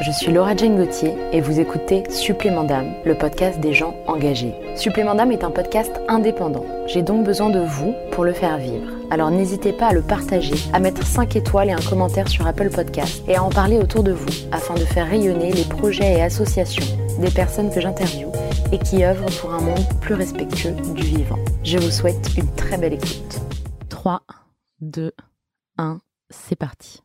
je suis Laura Jane Gauthier et vous écoutez Supplément d'âme, le podcast des gens engagés. Supplément d'âme est un podcast indépendant. J'ai donc besoin de vous pour le faire vivre. Alors n'hésitez pas à le partager, à mettre 5 étoiles et un commentaire sur Apple Podcast et à en parler autour de vous afin de faire rayonner les projets et associations des personnes que j'interviewe et qui œuvrent pour un monde plus respectueux du vivant. Je vous souhaite une très belle écoute. 3, 2, 1, c'est parti.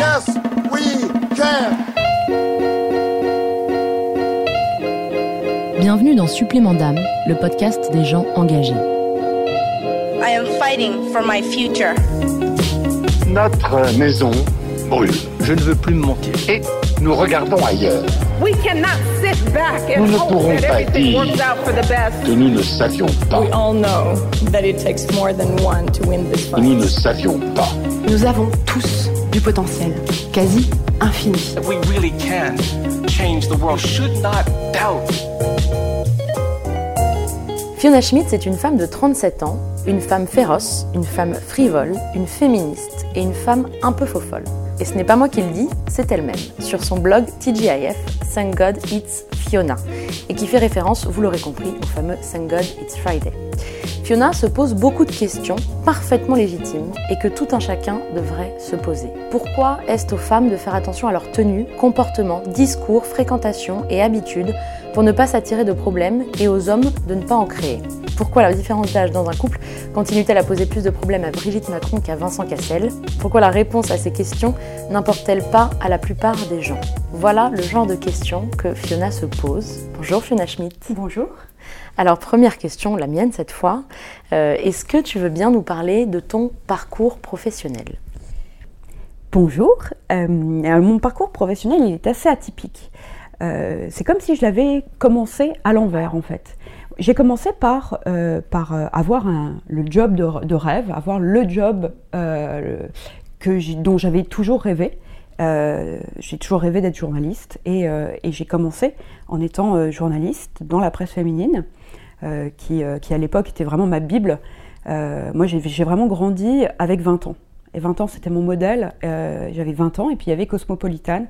Yes, we can. Bienvenue dans Supplément d'âme, le podcast des gens engagés. I am fighting for my future. Notre maison brûle Je ne veux plus me mentir. et nous regardons ailleurs. We cannot sit back and Nous ne hope pourrons that pas everything dire works out for the best. Que nous ne savions pas. We all know that it takes more than one to win this Que nous ne fight. savions pas. Nous avons tous du potentiel, quasi infini. We really can change the world. Should not doubt. Fiona Schmidt est une femme de 37 ans, une femme féroce, une femme frivole, une féministe et une femme un peu faux folle. Et ce n'est pas moi qui le dis, c'est elle-même, sur son blog TGIF, Thank God It's Fiona, et qui fait référence, vous l'aurez compris, au fameux Thank God It's Friday. Fiona se pose beaucoup de questions parfaitement légitimes et que tout un chacun devrait se poser. Pourquoi est-ce aux femmes de faire attention à leur tenue, comportement, discours, fréquentation et habitudes pour ne pas s'attirer de problèmes et aux hommes de ne pas en créer? Pourquoi la différence d'âge dans un couple continue-t-elle à poser plus de problèmes à Brigitte Macron qu'à Vincent Cassel? Pourquoi la réponse à ces questions n'importe-t-elle pas à la plupart des gens? Voilà le genre de questions que Fiona se pose. Bonjour Fiona Schmidt. Bonjour. Alors, première question, la mienne cette fois. Euh, Est-ce que tu veux bien nous parler de ton parcours professionnel? Bonjour. Euh, mon parcours professionnel, il est assez atypique. Euh, c'est comme si je l'avais commencé à l'envers, en fait. J'ai commencé par, avoir le job de, rêve, avoir le job dont j'avais toujours rêvé. Euh, j'ai toujours rêvé d'être journaliste et, euh, j'ai commencé en étant euh, journaliste dans la presse féminine, qui, à l'époque était vraiment ma bible. Moi, j'ai vraiment grandi avec 20 ans. Et 20 ans, c'était mon modèle. J'avais 20 ans et puis il y avait Cosmopolitan.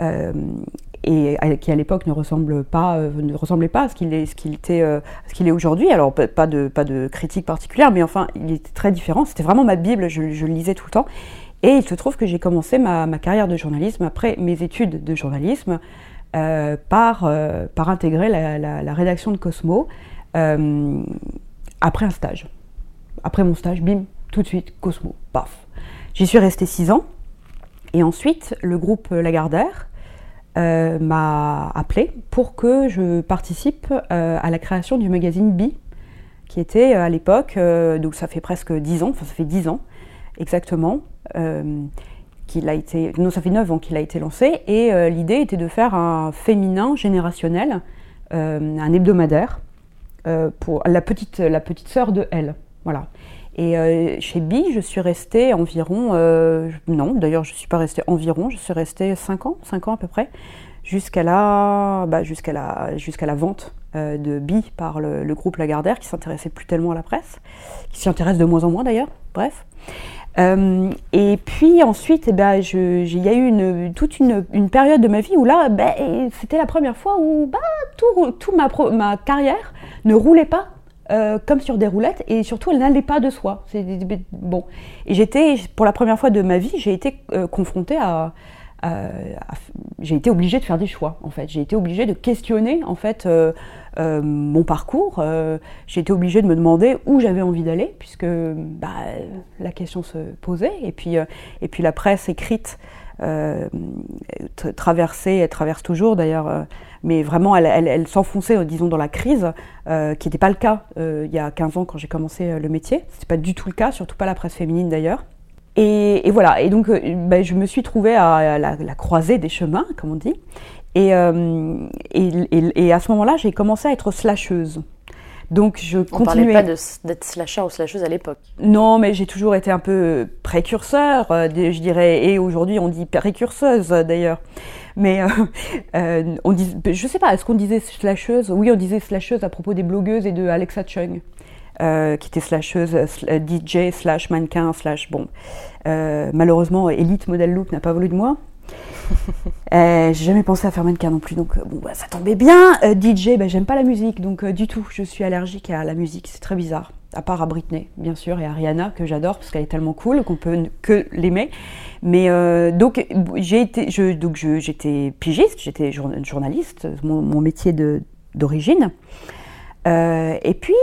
et qui à l'époque ne ressemble ne ressemblait pas à ce qu'il est, aujourd'hui. Alors pas de critique particulière, mais enfin il était très différent. C'était vraiment ma bible. Je le lisais tout le temps. Et il se trouve que j'ai commencé ma, carrière de journalisme après mes études de journalisme euh, par euh, par intégrer la, rédaction de Cosmo euh, après un stage. Après mon stage, bim, tout de suite Cosmo, paf. J'y suis restée six ans. Et ensuite, le groupe Lagardère m'a appelé pour que je participe à la création du magazine Bi, qui était à l'époque, donc ça fait presque 10 ans, enfin ça fait 10 ans exactement, euh, a été, non ça fait 9 ans qu'il a été lancé, et euh, l'idée était de faire un féminin générationnel, euh, un hebdomadaire, pour la petite, la petite sœur de elle, voilà. Et chez Bi, je suis restée environ, non, d'ailleurs je ne suis pas restée environ, je suis restée 5 ans, 5 ans à peu près, jusqu'à la, bah, jusqu'à la, jusqu'à la vente de Bi par le, le groupe Lagardère, qui s'intéressait plus tellement à la presse, qui s'y intéresse de moins en moins d'ailleurs, bref. Euh, et puis ensuite, eh ben, il y a eu une, toute une, période de ma vie où là, ben, c'était la première fois où bah, tout, tout ma, carrière ne roulait pas euh, comme sur des roulettes et surtout elle n'allait pas de soi. Bon. Et j'étais pour la première fois de ma vie, j'ai été euh, confrontée à- j'ai été obligée de faire des choix en fait. J'ai été obligée de questionner en fait euh, euh, mon parcours. Euh, j'ai été obligée de me demander où j'avais envie d'aller puisque bah, la question se posait et puis euh, et puis la presse écrite euh, tra- traversée, elle traverse toujours d'ailleurs, euh, mais vraiment elle, s'enfonçait, euh, disons, dans la crise, euh, qui n'était pas le cas euh, il y a 15 ans quand j'ai commencé euh, le métier. C'était pas du tout le cas, surtout pas la presse féminine d'ailleurs. Et, et voilà, et donc euh, ben, je me suis trouvée à, la, la croisée des chemins, comme on dit. Et, euh, et, à ce moment-là, j'ai commencé à être slasheuse. Donc je On continuais. parlait pas d'être slasher ou slasheuse à l'époque. Non, mais j'ai toujours été un peu précurseur, euh, des- je dirais, et aujourd'hui on dit précurseuse d'ailleurs. Mais euh, euh, on dit, je sais pas, est-ce qu'on disait slasheuse? Oui, on disait slasheuse à propos des blogueuses et de Alexa Chung. Euh, qui était slasheuse, sl- euh, DJ, slash mannequin, slash bon. Euh, malheureusement, Elite Model Look n'a pas voulu de moi. Euh, j'ai jamais pensé à faire mannequin non plus, donc bon, bah, ça tombait bien. DJ, bah, j'aime pas la musique, donc du tout, je suis allergique à la musique, c'est très bizarre. À part à Britney, bien sûr, et à Rihanna, que j'adore parce qu'elle est tellement cool qu'on peut que l'aimer. Mais donc, j'ai été, je, donc j'étais pigiste, j'étais jour- journaliste, mon, mon métier d'origine. Et puis,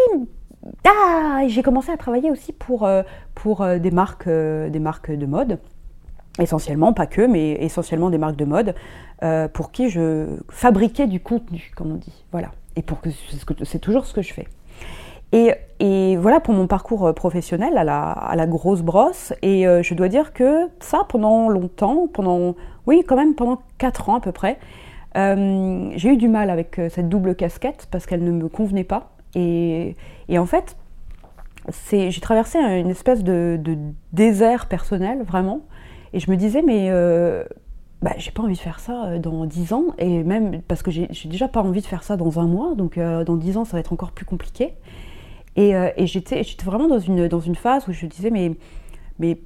ah, j'ai commencé à travailler aussi pour, euh, pour euh, des, marques, euh, des marques de mode essentiellement, pas que, mais essentiellement des marques de mode, pour qui je fabriquais du contenu, comme on dit. Voilà. Et pour que c'est toujours ce que je fais. Et, et voilà pour mon parcours professionnel à la, à la grosse brosse. Et je dois dire que ça, pendant longtemps, pendant, oui, quand même pendant 4 ans à peu près, j'ai eu du mal avec cette double casquette parce qu'elle ne me convenait pas. Et, en fait, j'ai traversé une espèce de, désert personnel, vraiment. Et je me disais, mais euh, bah, j'ai pas envie de faire ça euh, dans 10 ans, et même parce que j'ai déjà pas envie de faire ça dans un mois, donc euh, dans 10 ans, ça va être encore plus compliqué. Et, euh, j'étais vraiment dans une, phase où je disais, mais,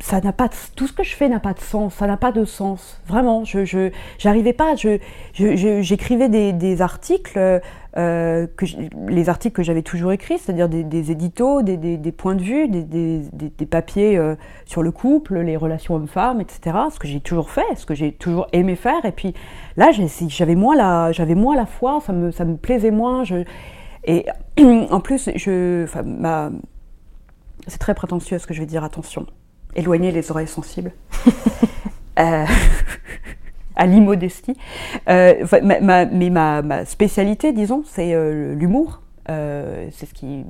ça pas tout ce que je fais n'a pas de sens, ça n'a pas de sens, vraiment. Je j'arrivais pas, je je- je- j'écrivais des articles, euh, que je- les articles que j'avais toujours écrits, c'est-à-dire des, des éditos, des, des- des points de vue, des, papiers euh, sur le couple, les relations hommes-femmes, etc. Ce que j'ai toujours fait, ce que j'ai toujours aimé faire. Et puis là, j'avais moins la j'avais moins la foi, ça me ça me plaisait moins. Je, et en plus, je, ma, c'est très prétentieux ce que je vais dire, attention. Éloignez les oreilles sensibles. Euh, à l'immodestie. Euh, ma- ma- mais ma, ma spécialité, disons, c'est euh, l'humour. Euh, c'est ce qui.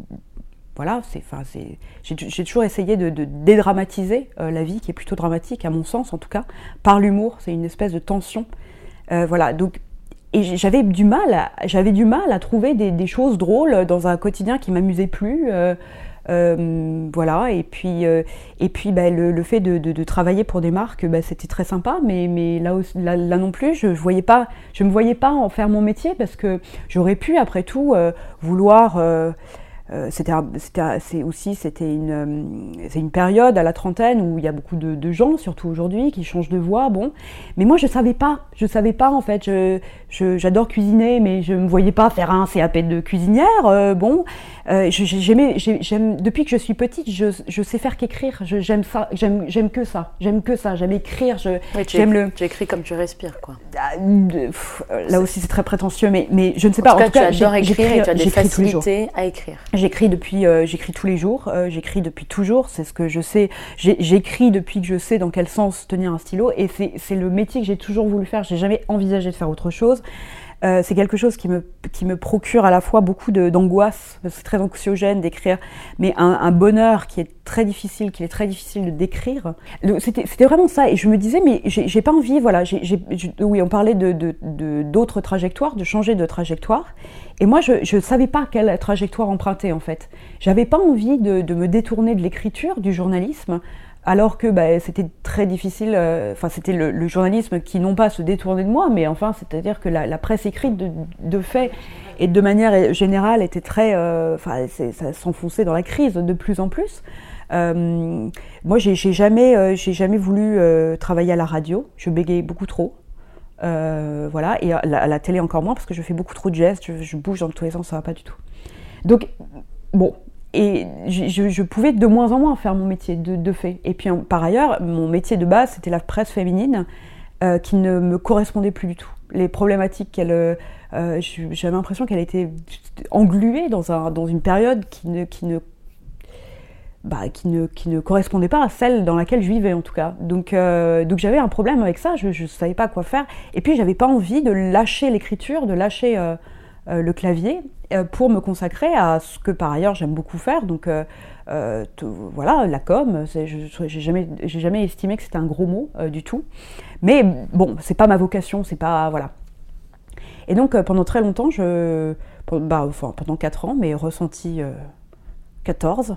Voilà, c'est, enfin, c'est, j'ai, toujours essayé de, dédramatiser euh, la vie, qui est plutôt dramatique, à mon sens en tout cas, par l'humour. C'est une espèce de tension. Voilà, donc. Et j'avais du mal, à, j'avais du mal à trouver des, des choses drôles dans un quotidien qui m'amusait plus. Euh, voilà, et puis, euh, et puis bah, le, fait de, travailler pour des marques, bah, c'était très sympa, mais, mais là non plus, je ne voyais pas, je me voyais pas en faire mon métier parce que j'aurais pu, après tout, euh, vouloir. Euh, c'est aussi c'était une euh, c'est une période à la trentaine où il y a beaucoup de, de gens surtout aujourd'hui qui changent de voix bon. Mais moi je savais pas. Je savais pas en fait. Je je- j'adore cuisiner mais je me voyais pas faire un CAP de cuisinière euh, bon. Euh, j'aimais j'ai- j'aime depuis que je suis petite je, je sais faire qu'écrire. Je- j'aime ça j'aime j'aime que ça. J'aime que ça. J'aime écrire. Je Oui, j'aime le tu écris comme tu respires, quoi. ah, là aussi c'est très prétentieux mais mais je ne sais En pas. tout cas, adores écrire et tu as des facilités à écrire. J'écris depuis, euh, j'écris tous les jours, euh, j'écris depuis toujours, c'est ce que je sais. J'écris depuis que je sais dans quel sens tenir un stylo, et c'est le métier que j'ai toujours voulu faire. J'ai jamais envisagé de faire autre chose. Euh, c'est quelque chose qui me, qui me procure à la fois beaucoup d'angoisse, c'est très anxiogène d'écrire, mais un, bonheur qui est très difficile, qu'il est très difficile de décrire. C'était vraiment ça, et je me disais, mais j'ai pas envie, voilà, je- oui, on parlait de de- d'autres trajectoires, de changer de trajectoire, et moi, je ne savais pas quelle trajectoire emprunter, en fait. J'avais pas envie de, de me détourner de l'écriture, du journalisme, alors que bah, c'était très difficile, euh, enfin c'était le, journalisme qui non pas se détournait de moi, mais enfin c'est-à-dire que la, presse écrite de, fait et de manière générale était très, euh, enfin ça s'enfonçait dans la crise de plus en plus. Euh, moi j'ai jamais, jamais voulu travailler à la radio, je bégayais beaucoup trop. Voilà, et à la, télé encore moins parce que je fais beaucoup trop de gestes, je, je bouge dans tous les sens, ça va pas du tout. Donc, bon, et je, pouvais de moins en moins faire mon métier de, de fait. Et puis par ailleurs, mon métier de base, c'était la presse féminine euh, qui ne me correspondait plus du tout. Les problématiques qu'elle. euh, euh, J'avais l'impression qu'elle était engluée dans, un, dans une période qui ne, qui ne bah, qui, ne, qui ne correspondait pas à celle dans laquelle je vivais en tout cas. Donc, donc j'avais un problème avec ça, je ne savais pas quoi faire. Et puis j'avais pas envie de lâcher l'écriture, de lâcher le clavier euh, pour me consacrer à ce que par ailleurs j'aime beaucoup faire. Donc euh, euh, voilà, la com, j'ai jamais, jamais estimé que c'était un gros mot euh, du tout. Mais bon, c'est pas ma vocation, c'est pas voilà. Et donc euh, pendant très longtemps, je, bah, pendant 4 ans, mais ressenti euh, 14,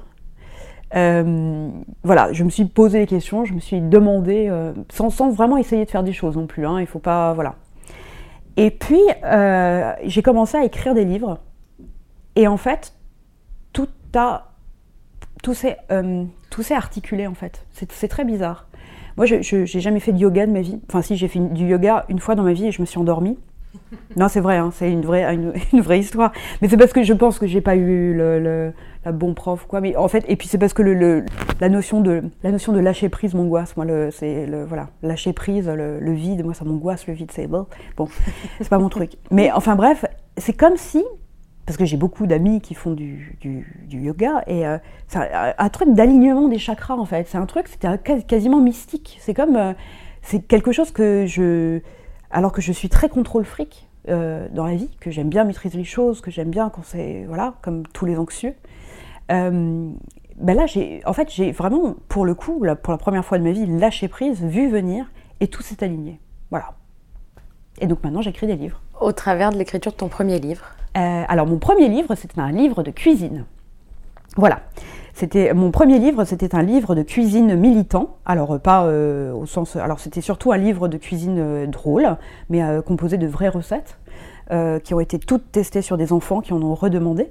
euh, voilà, je me suis posé des questions, je me suis demandé, euh, sans, sans vraiment essayer de faire des choses non plus, hein, il faut pas, voilà. Et puis, euh, j'ai commencé à écrire des livres, et en fait, tout s'est euh, tout s'est articulé en fait. C'est très bizarre. Moi, je j'ai jamais fait de yoga de ma vie. Enfin, si j'ai fait du yoga une fois dans ma vie et je me suis endormie. Non, c'est vrai, hein, c'est une vraie, une, vraie histoire. Mais c'est parce que je pense que j'ai pas eu le, le- la bon prof, quoi. Mais en fait, et puis c'est parce que le, le- la notion de la notion de lâcher prise m'angoisse. Moi, c'est le voilà, lâcher prise, le, vide. Moi, ça m'angoisse le vide. C'est bon, bon, c'est pas mon truc. Mais enfin bref, c'est comme si parce que j'ai beaucoup d'amis qui font du, du, yoga et euh, c'est un, truc d'alignement des chakras en fait. C'est un truc, c'était quasiment mystique. C'est comme, euh, c'est quelque chose que je, alors que je suis très contrôle fric euh, dans la vie, que j'aime bien maîtriser les choses, que j'aime bien quand c'est, voilà, comme tous les anxieux. Euh, ben là, j'ai, en fait, j'ai vraiment, pour le coup, là, pour la première fois de ma vie, lâché prise, vu venir et tout s'est aligné. Voilà. Et donc maintenant, j'écris des livres. Au travers de l'écriture de ton premier livre. Euh, alors mon premier livre, c'était un livre de cuisine. Voilà. C'était mon premier livre, c'était un livre de cuisine militant. Alors euh, pas euh, au sens, alors c'était surtout un livre de cuisine euh, drôle, mais composé de vraies recettes qui ont été toutes testées sur des enfants qui en ont redemandé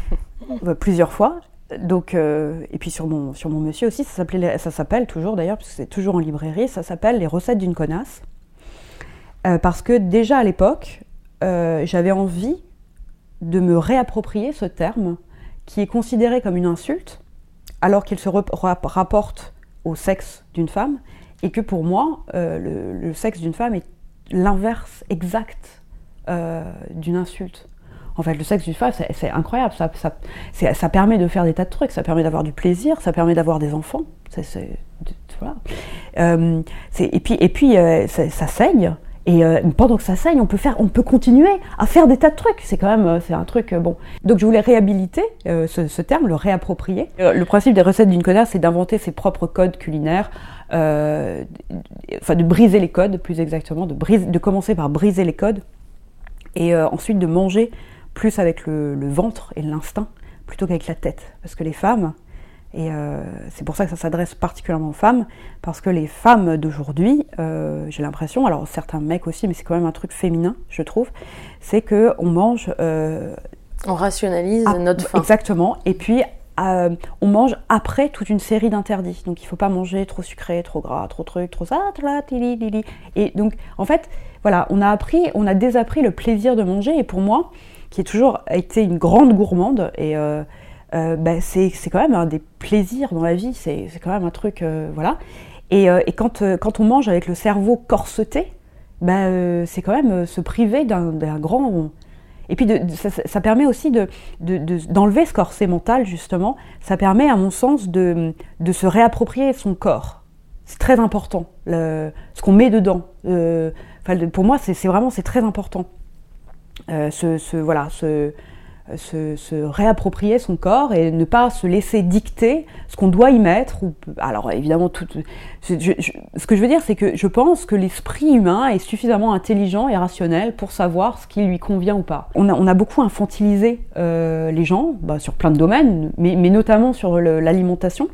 plusieurs fois. Donc euh, et puis sur mon sur mon monsieur aussi, ça s'appelle toujours d'ailleurs, parce que c'est toujours en librairie, ça s'appelle les recettes d'une connasse. Euh, parce que déjà à l'époque, euh, j'avais envie de me réapproprier ce terme qui est considéré comme une insulte alors qu'il se rapporte au sexe d'une femme et que pour moi, euh, le, sexe d'une femme est l'inverse exact euh, d'une insulte. En fait, le sexe d'une femme, c'est incroyable. Ça, ça, ça permet de faire des tas de trucs. Ça permet d'avoir du plaisir. Ça permet d'avoir des enfants. Voilà. Euh, et puis, et puis ça saigne. Et euh, pendant que ça saigne, on peut faire, on peut continuer à faire des tas de trucs. C'est quand même, euh, c'est un truc euh, bon. Donc je voulais réhabiliter ce, terme, le réapproprier. Le principe des recettes d'une connasse, c'est d'inventer ses propres codes culinaires, enfin de briser les codes, plus exactement, de, brise, de commencer par briser les codes, et ensuite de manger plus avec le ventre et l'instinct plutôt qu'avec la tête, parce que les femmes et euh, c'est pour ça que ça s'adresse particulièrement aux femmes, parce que les femmes d'aujourd'hui, euh, j'ai l'impression, alors certains mecs aussi, mais c'est quand même un truc féminin, je trouve, c'est que on mange euh, On rationalise notre faim. Exactement. Et puis, euh, on mange après toute une série d'interdits. Donc, il faut pas manger trop sucré, trop gras, trop truc, trop ça, tla, tili, lili. Et donc, en fait, voilà, on a appris, on a désappris le plaisir de manger. Et pour moi, qui ai toujours été une grande gourmande, et euh, euh, bah, c'est quand même un des plaisirs dans la vie. C'est quand même un truc, euh, voilà. Et, euh, et quand, euh, quand on mange avec le cerveau corseté, bah, c'est quand même se priver d'un grand et puis ça, permet aussi de, de- de- d'enlever ce corset mental, justement. Ça permet, à mon sens, de, se réapproprier son corps. C'est très important, ce qu'on met dedans. Euh, pour moi, c'est, vraiment c'est très important. Ce- voilà, ce, se, se réapproprier son corps et ne pas se laisser dicter ce qu'on doit y mettre. Alors évidemment, tout, ce que je veux dire, c'est que je pense que l'esprit humain est suffisamment intelligent et rationnel pour savoir ce qui lui convient ou pas. On a, beaucoup infantilisé euh, les gens bah, sur plein de domaines, mais, notamment sur l'alimentation.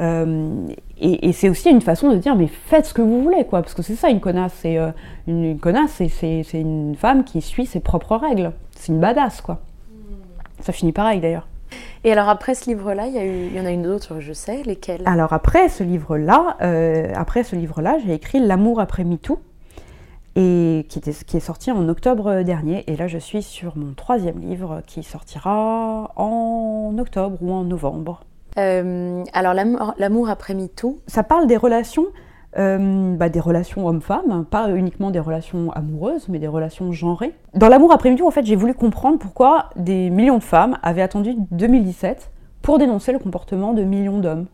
Euh, et, c'est aussi une façon de dire mais faites ce que vous voulez quoi parce que c'est ça une connasse euh, une, une connasse c'est une femme qui suit ses propres règles c'est une badass quoi ça finit pareil d'ailleurs. Et alors après ce livre-là, il y, en a une autre, je sais, lesquelles? Alors après ce livre là après ce livre là j'ai écrit l'amour après MeToo et qui, était, qui est sorti en octobre dernier. Et là je suis sur mon troisième livre qui sortira en octobre ou en novembre. Euh, alors l'amour l'amour après MeToo, ça parle des relations, euh, bah, des relations hommes-femmes, pas uniquement des relations amoureuses, mais des relations genrées. Dans l'amour après MeToo, en fait, j'ai voulu comprendre pourquoi des millions de femmes avaient attendu 2017 pour dénoncer le comportement de millions d'hommes.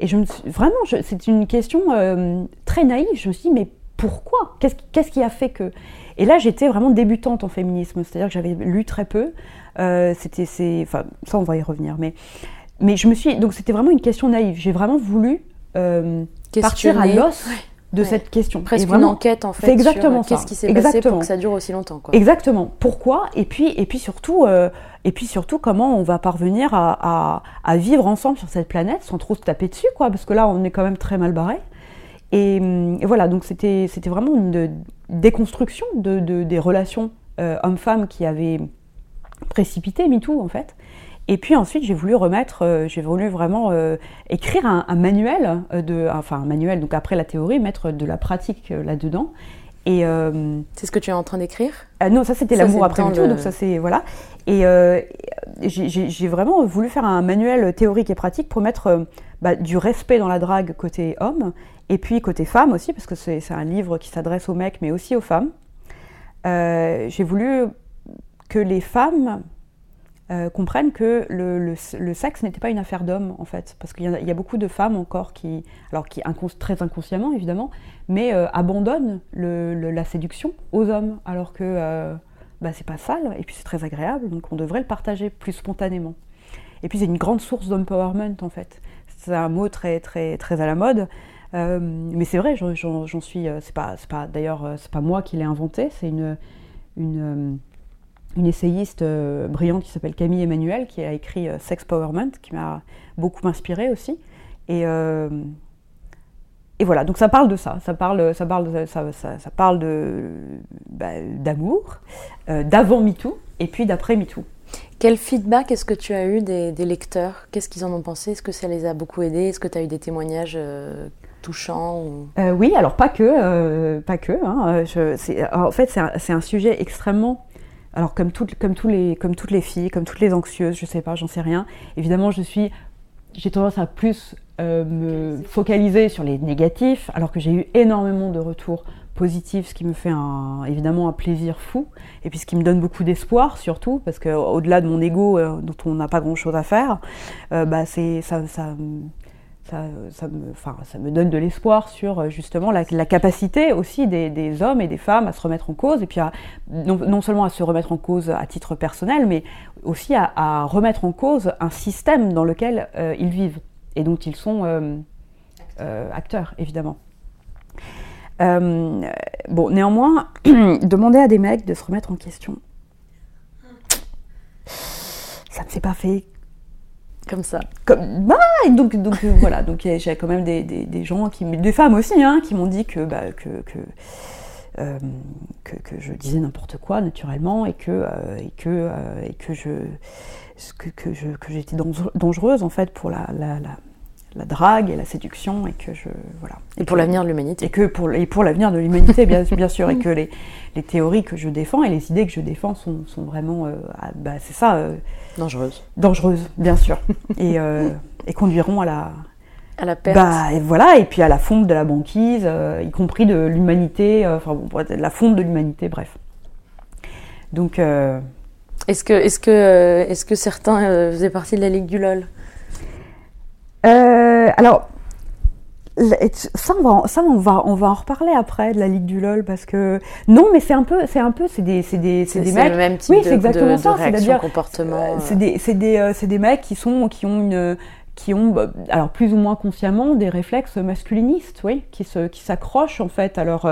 Et je me suis, vraiment, c'est une question euh, très naïve. Je me suis dit, mais pourquoi? Qu'est-ce qui- a fait que? Et là, j'étais vraiment débutante en féminisme, c'est-à-dire que j'avais lu très peu. Euh, c'était, enfin, ça, on va y revenir, mais mais je me suis donc c'était vraiment une question naïve. J'ai vraiment voulu partir à l'os de Ouais. cette question. presque vraiment- une enquête en fait. c'est exactement sur, euh. Qu'est-ce qui s'est passé pour que ça dure aussi longtemps quoi. Exactement. Pourquoi? Et puis et puis surtout euh, et puis surtout comment on va parvenir à, à- à vivre ensemble sur cette planète sans trop se taper dessus quoi? Parce que là on est quand même très mal barré. Et, hum, et voilà donc c'était c'était vraiment une de- déconstruction de, de- des relations euh, hommes-femmes qui avaient précipité MeToo en fait. Et puis ensuite, j'ai voulu remettre, euh, j'ai voulu vraiment euh, écrire un, un manuel, euh, de, enfin un manuel, donc après la théorie, mettre de la pratique là-dedans. Et C'est ce que tu es en train d'écrire? Ah non, ça c'était l'amour après tout, donc ça c'est voilà. Et j'ai- vraiment voulu faire un manuel théorique et pratique pour mettre bah, du respect dans la drague côté homme et puis côté femme aussi, parce que c'est un livre qui s'adresse aux mecs mais aussi aux femmes. J'ai voulu que les femmes euh, comprennent que le, sexe n'était pas une affaire d'hommes en fait, parce qu'il y, a- beaucoup de femmes encore qui, alors qui très inconsciemment évidemment, mais euh, abandonnent le- la séduction aux hommes, alors que euh, bah, c'est pas sale et puis c'est très agréable, donc on devrait le partager plus spontanément. Et puis c'est une grande source d'empowerment en fait. C'est un mot très très très à la mode, euh, mais c'est vrai, j'en- suis. euh, C'est pas pas d'ailleurs c'est pas moi qui l'ai inventé, c'est une une essayiste euh, brillante qui s'appelle Camille Emmanuel qui a écrit euh, Sex Powerment, qui m'a beaucoup inspirée aussi. Et, euh, et voilà, donc ça parle de ça, ça parle, ça parle, de, ça, ça- ça parle de bah, d'amour, euh, d'avant MeToo et puis d'après MeToo. Quel feedback est-ce que tu as eu des, des lecteurs? Qu'est-ce qu'ils en ont pensé? Est-ce que ça les a beaucoup aidés? Est-ce que tu as eu des témoignages euh, ou... Euh, oui, alors pas que, euh, pas que. hein, je- en fait, c'est un, c'est un sujet extrêmement. Alors comme toutes, comme tous les, comme toutes les filles, comme toutes les anxieuses, je sais pas, j'en sais rien. Évidemment, je suis, j'ai tendance à plus euh, me focaliser sur les négatifs, alors que j'ai eu énormément de retours positifs, ce qui me fait un, évidemment un plaisir fou, et puis ce qui me donne beaucoup d'espoir surtout, parce que au-delà de mon ego euh, dont on n'a pas grand-chose à faire, euh, bah c'est ça, ça, ça, ça me, ça me donne de l'espoir sur euh, justement la, capacité aussi des, hommes et des femmes à se remettre en cause, et puis à, non, seulement à se remettre en cause à titre personnel, mais aussi à, remettre en cause un système dans lequel euh, ils vivent et dont ils sont euh, euh, acteurs, évidemment. Euh, bon, néanmoins, demander à des mecs de se remettre en question, ça ne s'est pas fait Comme ça. bah donc euh, voilà donc j'ai quand même des, des, gens qui des femmes aussi hein, qui m'ont dit que bah, que que, euh, je disais n'importe quoi naturellement et que euh, et que et que je que, que je que j'étais dange- dangereuse en fait pour la, la, la la drague et la séduction et que je voilà Et pour l'avenir de l'humanité. et que pour et pour l'avenir de l'humanité bien, bien sûr et que les, les théories que je défends et les idées que je défends sont, sont vraiment euh, ah, bah, c'est ça euh, Dangereuse. dangereuses bien sûr et, euh, et conduiront à la À la perte. bah et voilà et puis à la fonte de la banquise euh, y compris de l'humanité enfin bon, la fonte de l'humanité bref donc Est-ce que, est-ce que, est-ce que certains faisaient partie de la Ligue du LOL? Euh, alors, ça, on va, en- ça on, va, on va en reparler après de la Ligue du LOL parce que non, mais c'est un peu, c'est un peu, c'est des, c'est des, c'est des mecs. le même type oui, de, c'est exactement de, ça. C'est-à-dire, comportement. euh, euh, c'est des, c'est des, euh, c'est des mecs qui sont, qui ont une, qui ont, bah, alors plus ou moins consciemment, des réflexes masculinistes, oui, qui se, qui s'accrochent en fait à leur,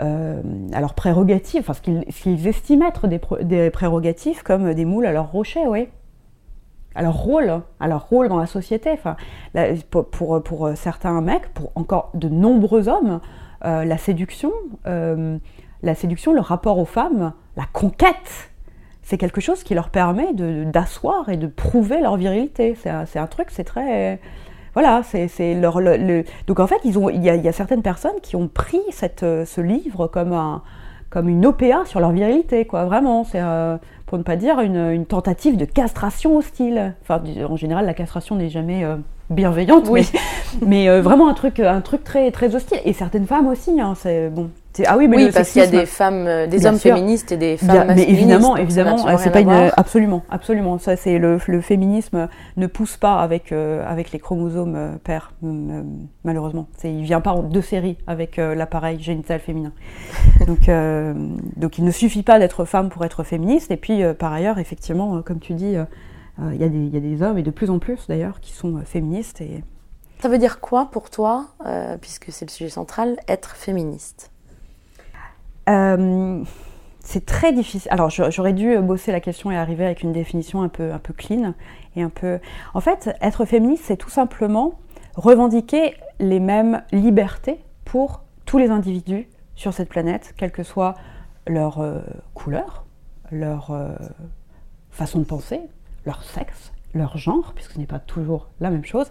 euh, à leurs prérogatives, enfin ce qu'ils, ce qu'ils estiment être des, des prérogatives comme des moules à leur rocher, oui à leur rôle, à rôle dans la société. Enfin, pour, pour, pour certains mecs, pour encore de nombreux hommes, euh, la séduction, euh, la séduction, le rapport aux femmes, la conquête, c'est quelque chose qui leur permet d'asseoir et de prouver leur virilité. C'est un, un truc, c'est très voilà, c'est leur le, donc en fait il y a, y a certaines personnes qui ont pris cette, euh, ce livre comme un comme une OPA sur leur virilité quoi vraiment c'est euh, pour ne pas dire une, une tentative de castration hostile. Enfin en général la castration n'est jamais euh, bienveillante Oui. mais, mais, euh, vraiment un truc un truc très très hostile et certaines femmes aussi hein, c'est bon ah oui mais oui, parce qu'il y a des femmes, euh, des hommes sûr. féministes et des femmes Bien, mais masculinistes. évidemment, évidemment, c'est pas une absolument, absolument. Ça, c'est le, le féminisme ne pousse pas avec euh, avec les chromosomes euh, euh, malheureusement. C'est, il vient pas en deux séries avec euh, l'appareil génital féminin. donc, euh, donc, il ne suffit pas d'être femme pour être féministe. Et puis, par ailleurs, effectivement, comme tu dis, il y, a des- il y a des hommes et de plus en plus d'ailleurs qui sont féministes et Ça veut dire quoi pour toi, puisque c'est le sujet central, être féministe? Euh, c'est très difficile. Alors, j'aurais dû bosser la question et arriver avec une définition un peu, un peu clean et un peu. En fait, être féministe, c'est tout simplement revendiquer les mêmes libertés pour tous les individus sur cette planète, quelle que soit leur euh, couleur, leur euh, façon de penser, leur sexe, leur genre, puisque ce n'est pas toujours la même chose.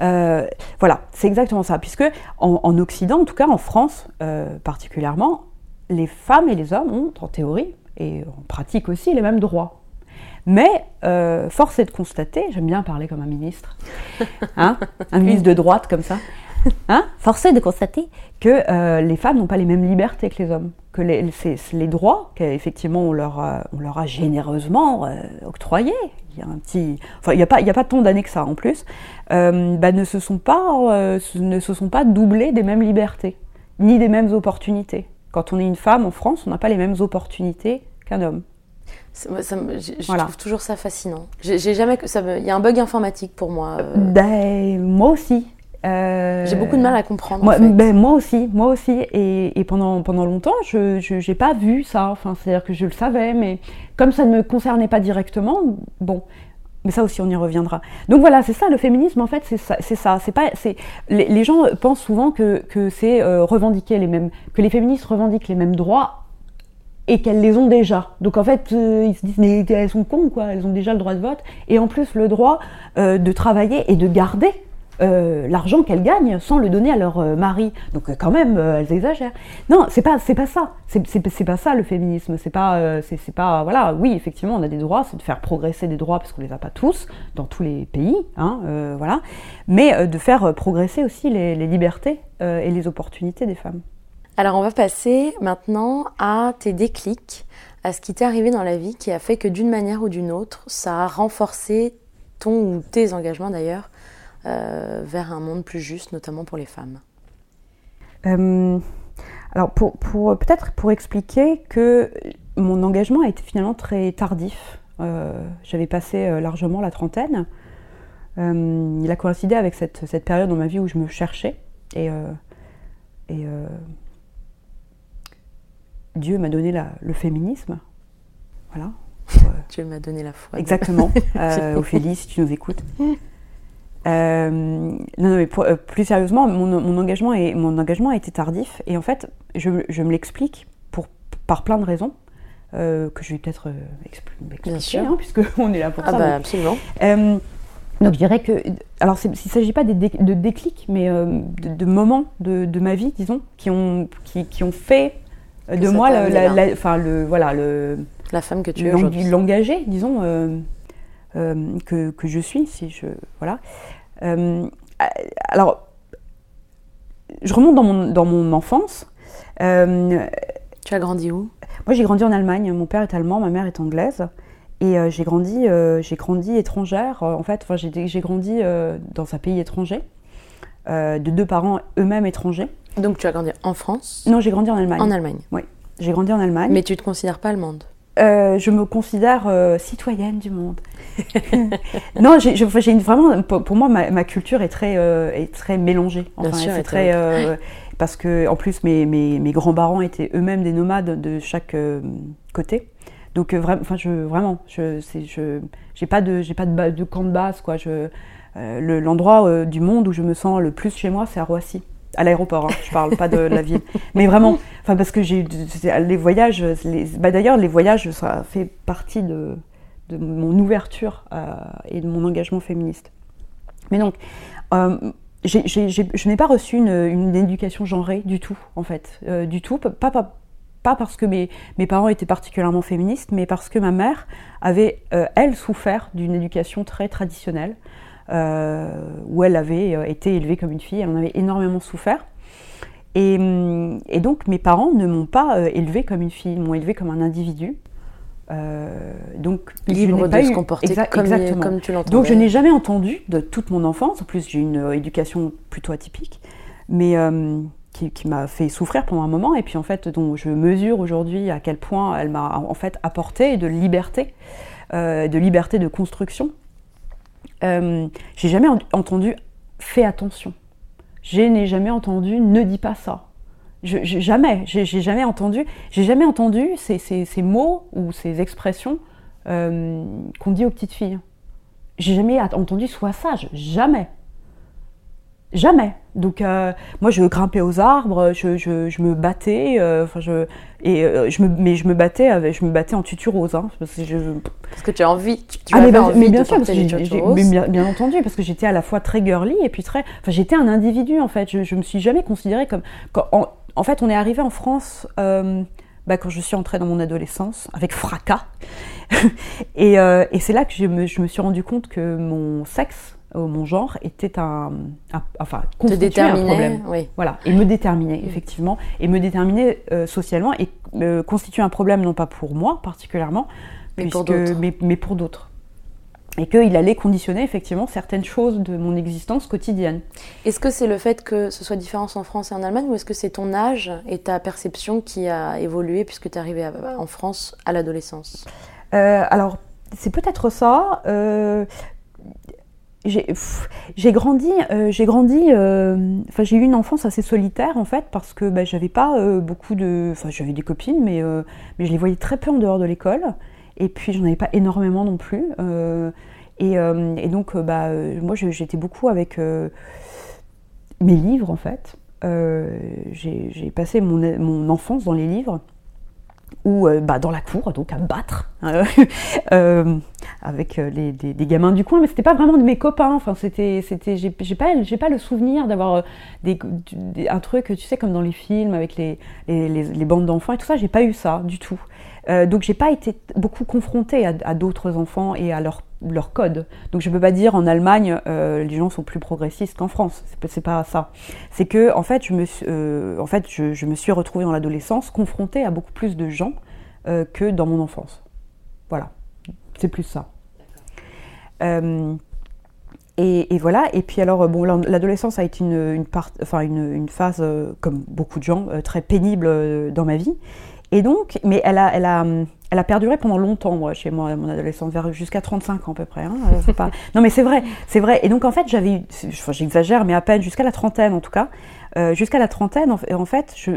Euh, voilà, c'est exactement ça, puisque en, en, Occident, en tout cas en France particulièrement, les femmes et les hommes ont, en théorie et en pratique aussi, les mêmes droits. Mais euh, force est de constater, j'aime bien parler comme un ministre, hein, un ministre de droite comme ça, hein, force est de constater que euh, les femmes n'ont pas les mêmes libertés que les hommes, que les, les droits qu'effectivement on leur, a, on leur a généreusement euh, octroyés, il y a un petit, enfin il n'y a pas, il y a pas tant d'années que ça en plus, bah, ne se sont pas, ne se sont pas doublés des mêmes libertés, ni des mêmes opportunités. Quand on est une femme en France, on n'a pas les mêmes opportunités qu'un homme. Ça, ça, je voilà. trouve toujours ça fascinant. J'ai jamais, il y a un bug informatique pour moi. Euh... Ben, moi aussi. Euh... J'ai beaucoup de mal à comprendre. Moi, en fait. ben, moi aussi, moi aussi. Et, et pendant, pendant longtemps, je n'ai pas vu ça. Enfin, c'est-à-dire que je le savais, mais comme ça ne me concernait pas directement, bon. Mais ça aussi, on y reviendra. Donc voilà, c'est ça, le féminisme, en fait, c'est ça. C'est ça. Pas, les, gens pensent souvent que, c'est euh, revendiquer les mêmes, que les féministes revendiquent les mêmes droits et qu'elles les ont déjà. Donc en fait, euh, ils se disent mais elles sont cons quoi, elles ont déjà le droit de vote et en plus le droit euh, de travailler et de garder euh, l'argent qu'elles gagnent sans le donner à leur euh, mari. Donc quand même, euh, elles exagèrent. Non, c'est pas c'est pas ça. C'est pas ça le féminisme. C'est pas c'est pas voilà. Oui, effectivement, on a des droits, c'est de faire progresser des droits parce qu'on les a pas tous dans tous les pays, hein, voilà. Mais de faire progresser aussi les, les libertés et les opportunités des femmes. Alors on va passer maintenant à tes déclics, à ce qui t'est arrivé dans la vie qui a fait que d'une manière ou d'une autre, ça a renforcé ton ou tes engagements d'ailleurs euh, vers un monde plus juste, notamment pour les femmes. Euh, alors pour, pour peut-être pour expliquer que mon engagement a été finalement très tardif. Euh, J'avais passé largement la trentaine. il a coïncidé avec cette, cette, période dans ma vie où je me cherchais et, et Dieu m'a donné la, le féminisme. Voilà. Dieu m'a donné la foi. Exactement. euh, Ophélie, si tu nous écoutes. Euh, non, non, mais pour, euh, plus sérieusement, mon, mon, engagement est, mon engagement a été tardif. Et en fait, je, je me l'explique pour, par plein de raisons. Euh, que je vais peut-être expliquer, hein, puisqu'on est là pour ah ça. Bah, absolument. donc je dirais que, alors il ne s'agit pas des dé, de déclics, mais de, de, moments de, de, ma vie, disons, qui ont, qui, qui ont fait de moi la, la, la, enfin, le, voilà, le, la femme que tu es aujourd'hui. L'engagé, disons, euh, que, que, je suis, si je. Voilà. Euh, alors, je remonte dans mon, dans mon enfance. tu as grandi où? Moi, j'ai grandi en Allemagne. Mon père est allemand, ma mère est anglaise. Et euh, j'ai grandi, euh, j'ai grandi étrangère. en fait, enfin, j'ai grandi euh, dans un pays étranger, de deux parents eux-mêmes étrangers. Donc tu as grandi en France? Non, j'ai grandi en Allemagne. En Allemagne. Oui, j'ai grandi en Allemagne. Mais tu te considères pas allemande? Euh, je me considère euh, citoyenne du monde. non, j'ai une, vraiment, pour, moi, ma, ma, culture est très, euh, est très mélangée. Enfin, Bien sûr, c'est très, parce que en plus mes, mes, mes grands-parents étaient eux-mêmes des nomades de chaque côté. Donc vraiment, enfin, je, vraiment, je, j'ai pas de, j'ai pas de, de, camp de base, quoi. L'endroit du monde où je me sens le plus chez moi, c'est à Roissy à l'aéroport, hein, je parle pas de la ville, mais vraiment, enfin parce que j'ai les voyages, bah d'ailleurs les voyages, ça fait partie de, mon ouverture euh, et de mon engagement féministe. Mais donc, euh, je n'ai pas reçu une, éducation genrée du tout, en fait, euh, du tout, pas, parce que mes, parents étaient particulièrement féministes, mais parce que ma mère avait, euh, elle, souffert d'une éducation très traditionnelle euh, où elle avait euh, été élevée comme une fille, elle en avait énormément souffert. Et, et donc mes parents ne m'ont pas euh, élevée comme une fille, ils m'ont élevée comme un individu. Euh, donc libre de se comporter exact, comme, exactement. comme tu l'entends. Donc je n'ai jamais entendu de toute mon enfance, en plus j'ai une euh, éducation plutôt atypique, mais euh, qui, qui m'a fait souffrir pendant un moment, et puis en fait dont je mesure aujourd'hui à quel point elle m'a en fait apporté de liberté, euh, de liberté de construction. Euh, j'ai jamais entendu fais attention. Je n'ai jamais entendu ne dis pas ça. Jamais, j'ai jamais entendu, j'ai jamais entendu ces, mots ou ces expressions euh, qu'on dit aux petites filles. J'ai jamais entendu sois sage, jamais. Jamais. Donc euh, moi je grimpais aux arbres, je, je, je me battais, euh, enfin je et euh, je me mais je me battais avec, je me battais en tutu rose hein, parce que je Parce que tu as envie, tu ah, mais, envie mais bien de sûr, parce que mais bien, bien entendu, parce que j'étais à la fois très girly et puis très, enfin j'étais un individu en fait. Je, je me suis jamais considérée comme, quand- en, en fait, on est arrivé en France bah, quand je suis entrée dans mon adolescence avec fracas, et, et c'est là que je me, je me suis rendu compte que mon sexe, mon genre, était un, un- enfin constituait un problème. oui. Voilà, et me déterminer, effectivement, et me déterminer euh, socialement, et euh, constitue un problème non pas pour moi particulièrement, Mais pour d'autres. mais, mais pour d'autres. Et qu'il allait conditionner effectivement certaines choses de mon existence quotidienne. Est-ce que c'est le fait que ce soit différent en France et en Allemagne ou est-ce que c'est ton âge et ta perception qui a évolué puisque tu es arrivé à- en France à l'adolescence? Euh, alors, c'est peut-être ça. euh, j'ai grandi, euh, j'ai grandi, euh, j'ai eu une enfance assez solitaire en fait parce que bah, j'avais pas euh, beaucoup de, enfin j'avais des copines mais mais je les voyais très peu en dehors de l'école et puis j'en avais pas énormément non plus et, et donc bah moi j'étais beaucoup avec mes livres en fait. J'ai passé mon, mon enfance dans les livres ou euh, bah, dans la cour, donc à battre euh, euh, avec euh, les, des, gamins du coin, mais c'était pas vraiment de mes copains. Enfin, c'était, c'était, j'ai pas, j'ai pas le souvenir d'avoir des, des- un truc, tu sais, comme dans les films avec les, les- les bandes d'enfants et tout ça. J'ai pas eu ça du tout. Euh, donc j'ai pas été beaucoup confrontée à, à d'autres enfants et à leur leur code. Donc je peux pas dire en Allemagne euh, les gens sont plus progressistes qu'en France. C'est pas, pas ça. C'est que en fait je me suis, euh, en fait je, je me suis retrouvée dans l'adolescence confrontée à beaucoup plus de gens euh, que dans mon enfance. Voilà, c'est plus ça. Euh, et, et voilà. Et puis alors, bon, l'adolescence a été une, une, part, enfin une, une phase, euh, comme beaucoup de gens, euh, très pénible euh, dans ma vie. Et donc, mais elle a, elle a, elle a perduré pendant longtemps, moi, chez moi, mon adolescence, vers jusqu'à 35 ans à peu près. hein, euh, pas... Non, mais c'est vrai, c'est vrai. Et donc, en fait, j'avais, eu- enfin, j'exagère, mais à peine jusqu'à la trentaine, en tout cas. Euh, jusqu'à la trentaine, en, fait- en fait, je,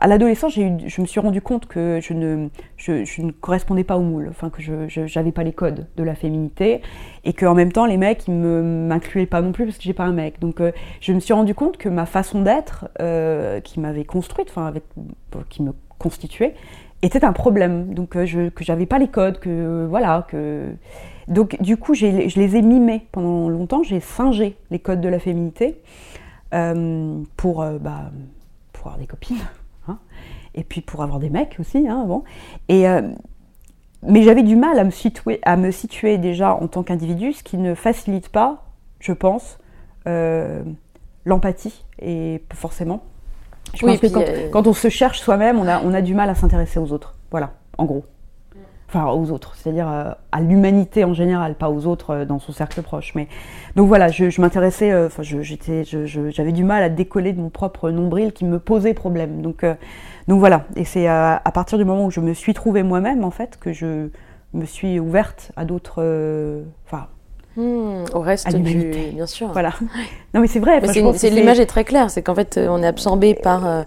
à l'adolescence, je me suis rendu compte que je ne, je, je ne correspondais pas au moule, enfin que je n'avais pas les codes de la féminité, et qu'en même temps, les mecs, ils me m'incluaient pas non plus parce que j'ai pas un mec. Donc, euh, je me suis rendu compte que ma façon d'être, euh, qui m'avait construite, enfin, avec, qui me constituait, était un problème. Donc, euh, je, que j'avais pas les codes, que euh, voilà, que donc du coup, je les ai mimés pendant longtemps. J'ai singé les codes de la féminité euh, pour, bah, pour avoir des copines, hein, et puis pour avoir des mecs aussi, hein, bon. Et mais j'avais du mal à me situer, à me situer déjà en tant qu'individu, ce qui ne facilite pas, je pense, l'empathie et forcément. Je Oui, pense que quand, euh, quand on se cherche soi-même, on a, on a du mal à s'intéresser aux autres. Voilà, en gros. Enfin, aux autres, c'est-à-dire euh, à l'humanité en général, pas aux autres euh, dans son cercle proche. Mais donc voilà, je, je m'intéressais, enfin, j'étais, j'avais du mal à décoller de mon propre nombril qui me posait problème. Donc, euh, donc voilà, et c'est à, à partir du moment où je me suis trouvée moi-même en fait que je me suis ouverte à d'autres, euh, au reste À du. Bien sûr. voilà. Non mais c'est vrai. Mais c'est c'est- l'image est très claire, c'est qu'en fait euh, on est absorbé par euh,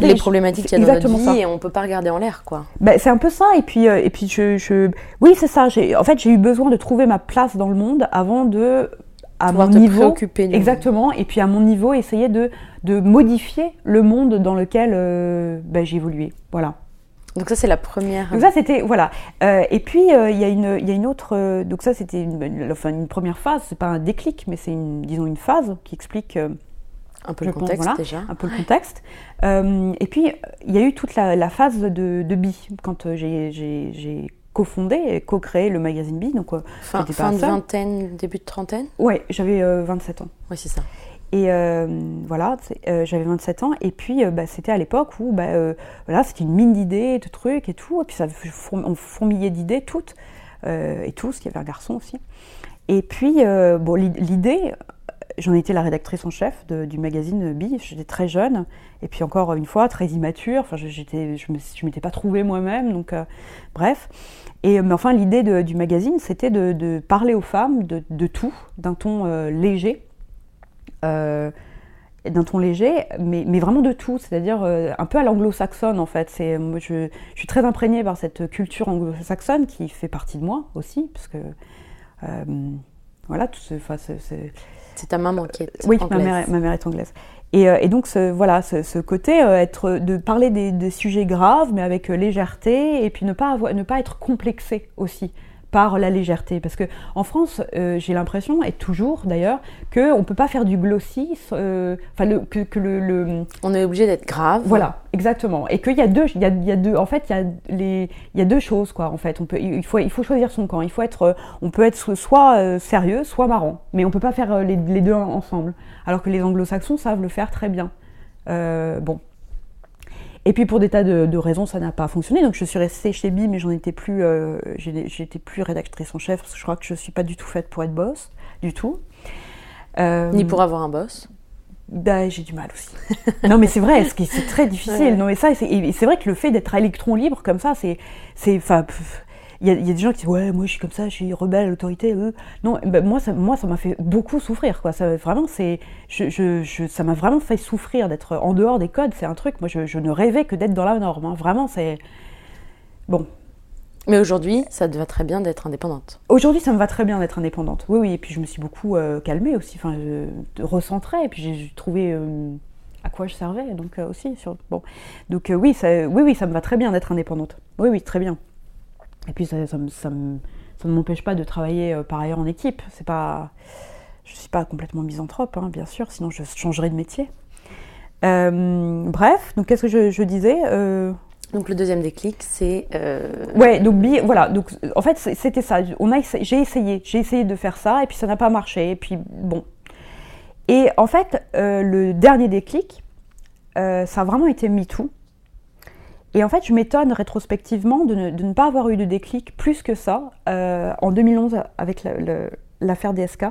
les problématiques qu'il y a dans notre exactement vie ça. et on peut pas regarder en l'air quoi. Ben, c'est un peu ça, et puis, euh, et puis je, je... oui, c'est ça. J'ai, en fait, j'ai eu besoin de trouver ma place dans le monde avant de, à Pouvoir mon te niveau, exactement, et puis à mon niveau, essayer de, de modifier le monde dans lequel euh, ben, j'ai évolué. Voilà. Donc ça c'est la première. Donc ça, c'était voilà. Euh, et puis euh, il y a une, il y a une autre. euh, donc ça, c'était une, une- enfin, une première phase. C'est pas un déclic, mais c'est une, disons une phase qui explique. euh, un peu le pense, contexte voilà, déjà. un peu le contexte. Euh, et puis, il y a eu toute la, la phase de, de Bi, quand euh, j'ai- cofondé et co-créé le magazine Bi. Donc, euh, Fin, fin de vingtaine, début de trentaine? Ouais, j'avais euh, 27 ans. Oui c'est ça. Et euh, voilà, euh, j'avais 27 ans. Et puis, euh, bah, c'était à l'époque où, bah, voilà, c'était une mine d'idées, de trucs et tout. Et puis, ça on fourmillait d'idées toutes et tous. Il y avait un garçon aussi. Et puis, bon, l'i- l'idée, j'en étais la rédactrice en chef du magazine Bi. J'étais très jeune. Et puis, encore une fois, très immature. Enfin, je- ne m'étais pas trouvée moi-même. Donc, bref. Et, mais enfin, l'idée du magazine, c'était de, parler aux femmes de, tout, d'un ton léger d'un ton léger, mais, mais vraiment de tout, c'est-à-dire euh, un peu à l'anglo-saxonne en fait. C'est, moi, je, je suis très imprégnée par cette culture anglo-saxonne qui fait partie de moi aussi, parce que euh, voilà, tout ce, enfin, ce- ce- C'est ta maman qui est Oui, ma anglaise. mère, ma mère est anglaise. Et, euh, et donc ce, voilà, ce, ce côté euh, être de parler des, des sujets graves, mais avec euh, légèreté, et puis ne pas avoir, ne pas être complexé aussi par la légèreté, parce que en France, euh, j'ai l'impression, et toujours d'ailleurs, que on peut pas faire du glossy, euh, enfin le- que, que le, le- On est obligé d'être grave. voilà, exactement. Et qu'il y a deux, il y a, il y a deux, en fait, il y a les, il y a deux choses quoi. En fait, on peut, il faut, il faut choisir son camp. Il faut être, euh, on peut être so- soit euh, sérieux, soit marrant, mais on peut pas faire les, les deux en- ensemble. Alors que les Anglo-Saxons savent le faire très bien. Euh, bon. Et puis pour des tas de, de raisons, ça n'a pas fonctionné. Donc je suis restée chez Bi, mais j'en étais plus, euh, j'étais plus rédactrice en chef parce que je crois que je suis pas du tout faite pour être boss, du tout. Euh, Ni pour avoir un boss. bah, j'ai du mal aussi. non, mais c'est vrai, c'est très difficile. Ouais. Non, mais ça, c'est, vrai que le fait d'être à électron libre comme ça, c'est, c'est, enfin, il y a, il y a des gens qui disent ouais, moi je suis comme ça, je suis rebelle, autorité. euh. Non, bah, moi, ça, moi, ça m'a fait beaucoup souffrir, quoi. Ça, vraiment, c'est, je, je, je- ça m'a vraiment fait souffrir d'être en dehors des codes. C'est un truc. Moi, je, je ne rêvais que d'être dans la norme. hein. Vraiment, c'est bon. Mais aujourd'hui, ça te va très bien d'être indépendante. Aujourd'hui, ça me va très bien d'être indépendante. Oui, oui. Et puis, je me suis beaucoup euh, calmée aussi, enfin, recentrée. Et puis, j'ai trouvé euh, à quoi je servais, donc euh, aussi. Sur, bon. Donc, euh, oui, ça, oui, oui, ça me va très bien d'être indépendante. Oui, oui, très bien. Et puis, ça, ça, me- ça me- ça ne m'empêche pas de travailler euh, par ailleurs en équipe. C'est pas, je ne suis pas complètement misanthrope, hein, bien sûr, sinon je changerais de métier. Euh, bref, donc qu'est-ce que je, je disais Euh, Donc le deuxième déclic, c'est Ouais, donc voilà, donc en fait c'était ça. On a, j'ai essayé, j'ai essayé de faire ça et puis ça n'a pas marché. Et puis bon. Et en fait, le dernier déclic, ça a vraiment été MeToo. Et en fait, je m'étonne rétrospectivement de ne, pas avoir eu de déclic plus que ça euh, en 2011 avec l'affaire DSK,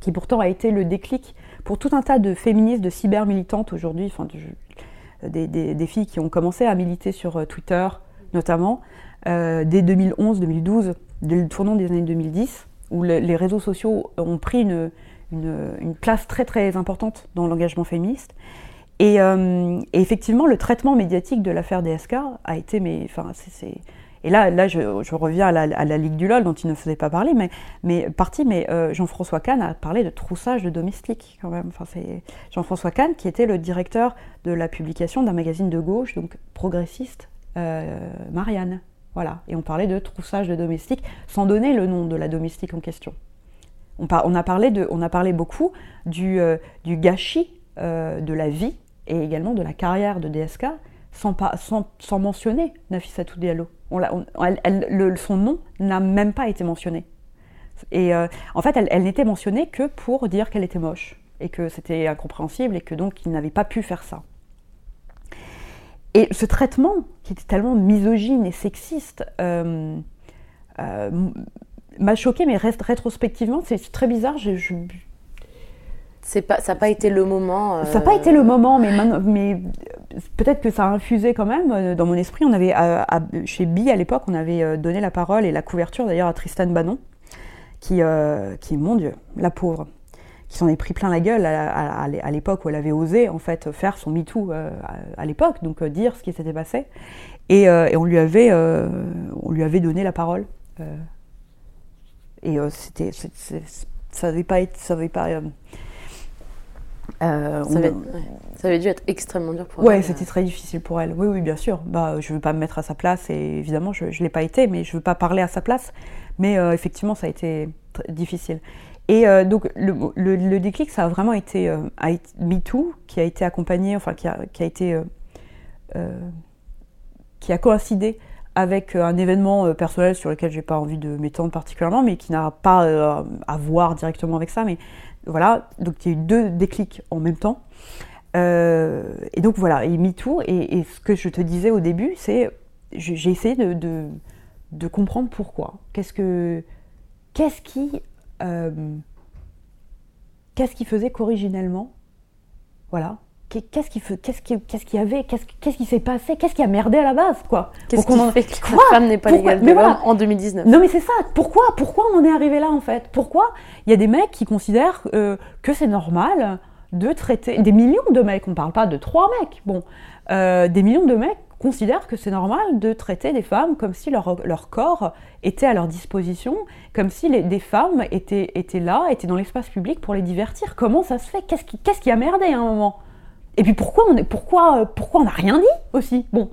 qui pourtant a été le déclic pour tout un tas de féministes, de cyber-militantes aujourd'hui, enfin de- des, filles qui ont commencé à militer sur euh, Twitter notamment, euh, dès 2011-2012, dès le tournant des années 2010, où le- les réseaux sociaux ont pris une- une place très très importante dans l'engagement féministe. Et, euh, et effectivement, le traitement médiatique de l'affaire DSK a été, mais, enfin, et là, là, je, reviens à la, Ligue du LOL dont il ne faisait pas parler, mais, mais parti, mais euh, Jean-François Kahn a parlé de troussage de domestiques quand même. C'est Jean-François Kahn qui était le directeur de la publication d'un magazine de gauche, donc progressiste, euh, Marianne. Voilà. Et on parlait de troussage de domestiques sans donner le nom de la domestique en question. On, par- on a, parlé de, on a parlé beaucoup du, du gâchis de la vie et également de la carrière de DSK sans, sans, sans mentionner Nafissatou Diallo. On on- elle- le- son nom n'a même pas été mentionné. Et euh, en fait, elle, n'était mentionnée que pour dire qu'elle était moche et que c'était incompréhensible et que donc il n'avait pas pu faire ça. Et ce traitement, qui était tellement misogyne et sexiste, euh, euh, m'a choqué, mais rétrospectivement, c'est très bizarre. C'est pas, ça n'a pas été le moment. euh, ça n'a pas été le moment, mais, mais peut-être que ça a infusé quand même euh, dans mon esprit. On avait, à- à- chez Bi à l'époque, on avait euh, donné la parole et la couverture d'ailleurs à Tristan Bannon, qui, euh, qui, mon Dieu, la pauvre, qui s'en est pris plein la gueule à, à- à l'é- à l'époque où elle avait osé en fait faire son MeToo euh, à, l'époque, donc euh, dire ce qui s'était passé. Et, euh, et on lui avait, euh, on lui avait donné la parole. euh, et euh, c'était, ça avait pas été, ça avait pas. Euh, Ça on- avait, ouais. Ça avait dû être extrêmement dur pour Ouais, elle. c'était très difficile pour elle. Oui, oui, bien sûr. Bah, je veux pas me mettre à sa place et évidemment, je, je l'ai pas été, mais je veux pas parler à sa place. Mais euh, effectivement, ça a été difficile. Et euh, donc, le, le, le déclic, ça a vraiment été, MeToo, qui a été accompagné, enfin, qui a, qui a été, qui a coïncidé avec un événement personnel sur lequel j'ai pas envie de m'étendre particulièrement, mais qui n'a pas à voir directement avec ça. Mais voilà, donc il y a eu deux déclics en même temps. Euh, et donc voilà, et MeToo, et, et ce que je te disais au début, c'est j'ai essayé de, comprendre pourquoi. Qu'est-ce que qu'est-ce qui euh, qu'est-ce qui faisait qu'originellement, voilà, qu'est-ce qui fe- qu'est-ce qui qu'est-ce qu'il y avait, qu'est-ce qui- s'est passé, qu'est-ce qui a merdé à la base, quoi. Qu'est-ce qui en- fait que Quoi la femme n'est pas Pourquoi l'égale de voilà. en 2019 Non mais c'est ça. Pourquoi Pourquoi on en est arrivé là en fait? Pourquoi il y a des mecs qui considèrent euh, que c'est normal de traiter des millions de mecs. On parle pas de trois mecs. Bon, euh, des millions de mecs considèrent que c'est normal de traiter des femmes comme si leur, leur corps était à leur disposition, comme si les, des femmes étaient, étaient là, étaient dans l'espace public pour les divertir. Comment ça se fait? Qu'est-ce qui, qu'est-ce qui a merdé à un moment? Et puis pourquoi on est, pourquoi, pourquoi on n'a rien dit aussi? Bon.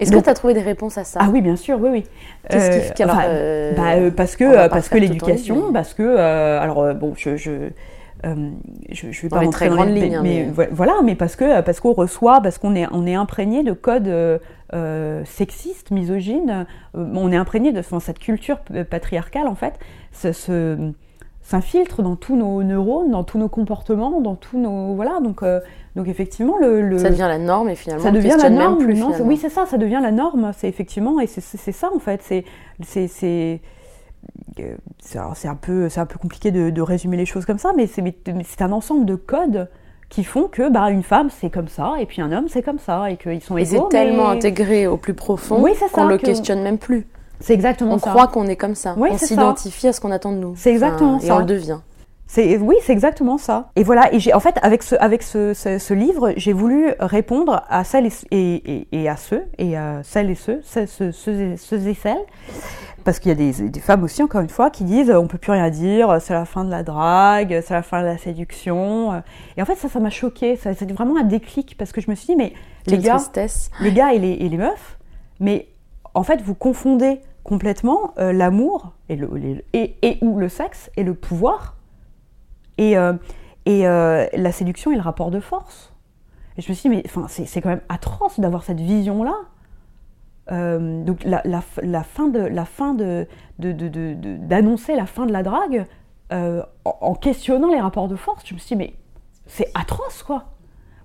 Est-ce que tu as trouvé des réponses à ça? Ah oui, bien sûr, oui, oui. Qu'est-ce qui- Euh, enfin, euh, bah, euh, parce que euh, parce que l'éducation, mais- parce que euh, alors euh, bon, je je euh, je, je vais Dans pas rentrer dans les lignes, hein, mais, mais- vo- voilà, mais parce que parce qu'on reçoit, parce qu'on est on est imprégné de codes euh, euh, sexistes, misogynes, euh, on est imprégné de enfin, cette culture patriarcale en fait, s'infiltre dans tous nos neurones, dans tous nos comportements, dans tous nos voilà donc euh, donc effectivement le, le Ça devient la norme et finalement ça devient la norme. plus. non, oui, c'est ça, ça devient la norme. C'est effectivement, et c'est- ça en fait. C'est c'est c'est euh, c'est un peu c'est un peu compliqué de, de résumer les choses comme ça, mais c'est un ensemble de codes qui font que bah une femme c'est comme ça et puis un homme c'est comme ça et qu'ils sont Et égaux. c'est tellement mais- intégré au plus profond Oui, qu'on le que- questionne même plus. C'est exactement On ça. croit qu'on est comme ça. Oui, on s'identifie à ce qu'on attend de nous. C'est exactement Et ça. on le devient. C'est oui, c'est exactement ça. Et voilà, et j'ai en fait avec ce avec ce, ce, ce livre, j'ai voulu répondre à celles et, et, et- et à ceux et à celles et ceux, ceux, ceux, ceux et, ceux et celles, parce qu'il y a des, des femmes aussi encore une fois qui disent on peut plus rien dire, c'est la fin de la drague, c'est la fin de la séduction. Et en fait ça, ça m'a choqué, ça c'était vraiment un déclic parce que je me suis dit mais les gars, tristesse. les gars et les, et les meufs, mais en fait, vous confondez complètement euh, l'amour et, le, et, et ou le sexe et le pouvoir et, euh, et euh, la séduction et le rapport de force. Et je me suis dit, mais c'est quand même atroce d'avoir cette vision-là. Donc la, la, fin de la fin de d'annoncer la fin de la drague en, questionnant les rapports de force, je me suis dit mais c'est atroce quoi.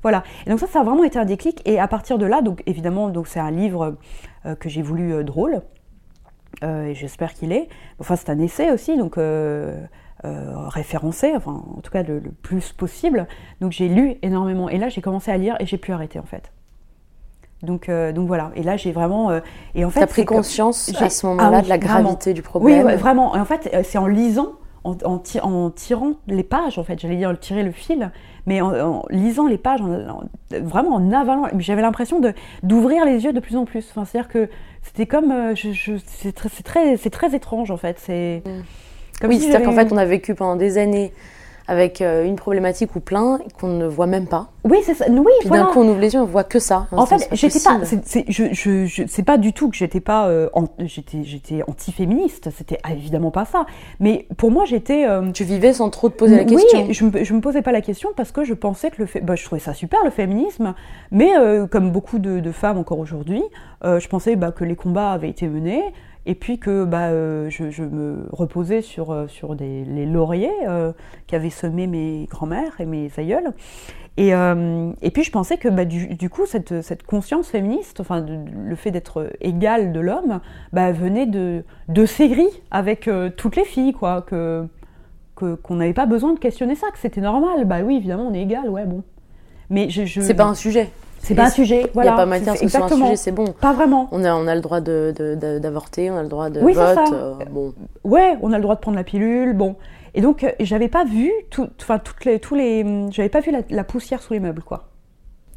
Voilà. Et donc ça, ça a vraiment été un déclic. Et à partir de là, donc évidemment, donc c'est un livre que j'ai voulu drôle. Euh, et j'espère qu'il est. Enfin, c'est un essai aussi, donc euh, euh, référencé, enfin, en tout cas le, le plus possible. Donc j'ai lu énormément. Et là, j'ai commencé à lire et j'ai pu arrêter en fait. Donc, euh, donc voilà. Et là, j'ai vraiment. euh, et en fait, T'as pris que- conscience à ce moment-là Ah oui, de la vraiment. gravité du Oui, problème. ouais, vraiment. Et en fait, c'est en lisant, en, en ti- en tirant les pages, en fait, j'allais dire tirer le fil, mais en, en lisant les pages, en- en- vraiment en avalant. J'avais l'impression d'ouvrir les yeux de plus en plus. Enfin, c'est-à-dire que c'était comme, euh, je, je- c'est très, très, étrange en fait. C'est comme oui, si c'est-à-dire qu'en fait, on a vécu pendant des années avec euh, une problématique ou plein qu'on ne voit même pas. Oui, c'est ça. Oui, Puis voilà. d'un coup, on ouvre les yeux, on voit que ça. En C'est- fait, j'étais pas. c'est- c'est- je, je, je- c'est pas du tout que j'étais pas. euh, j'étais, j'étais anti-féministe. C'était évidemment pas ça. Mais pour moi, j'étais. euh, Tu vivais sans trop te poser la question. Oui, je me, je me posais pas la question parce que je pensais que le fait, bah, je trouvais ça super le féminisme, mais euh, comme beaucoup de, de femmes encore aujourd'hui, je pensais bah, que les combats avaient été menés et puis que bah, euh, je, me reposais sur, euh, sur les lauriers euh, qu'avaient semés mes grands-mères et mes aïeuls. Et, euh, et puis je pensais que bah, du, coup cette, cette conscience féministe, enfin le fait d'être égal de l'homme, bah, venait de, de ces grilles avec toutes les filles, quoi, que qu'on n'avait pas besoin de questionner ça, que c'était normal. Bah oui, évidemment, on est égal, ouais, bon. Mais C'est pas un sujet. C'est pas un sujet. Il n'y Voilà, a pas matière que ce soit un sujet, c'est bon. Pas vraiment. On a, on a le droit de- de- de- d'avorter, on a le droit de Oui, c'est vote. ça. euh, bon. Ouais, on a le droit de prendre la pilule, bon. Et donc, euh, j'avais pas vu, tout, enfin, toutes les, tous les, j'avais pas vu la, la poussière sous les meubles, quoi.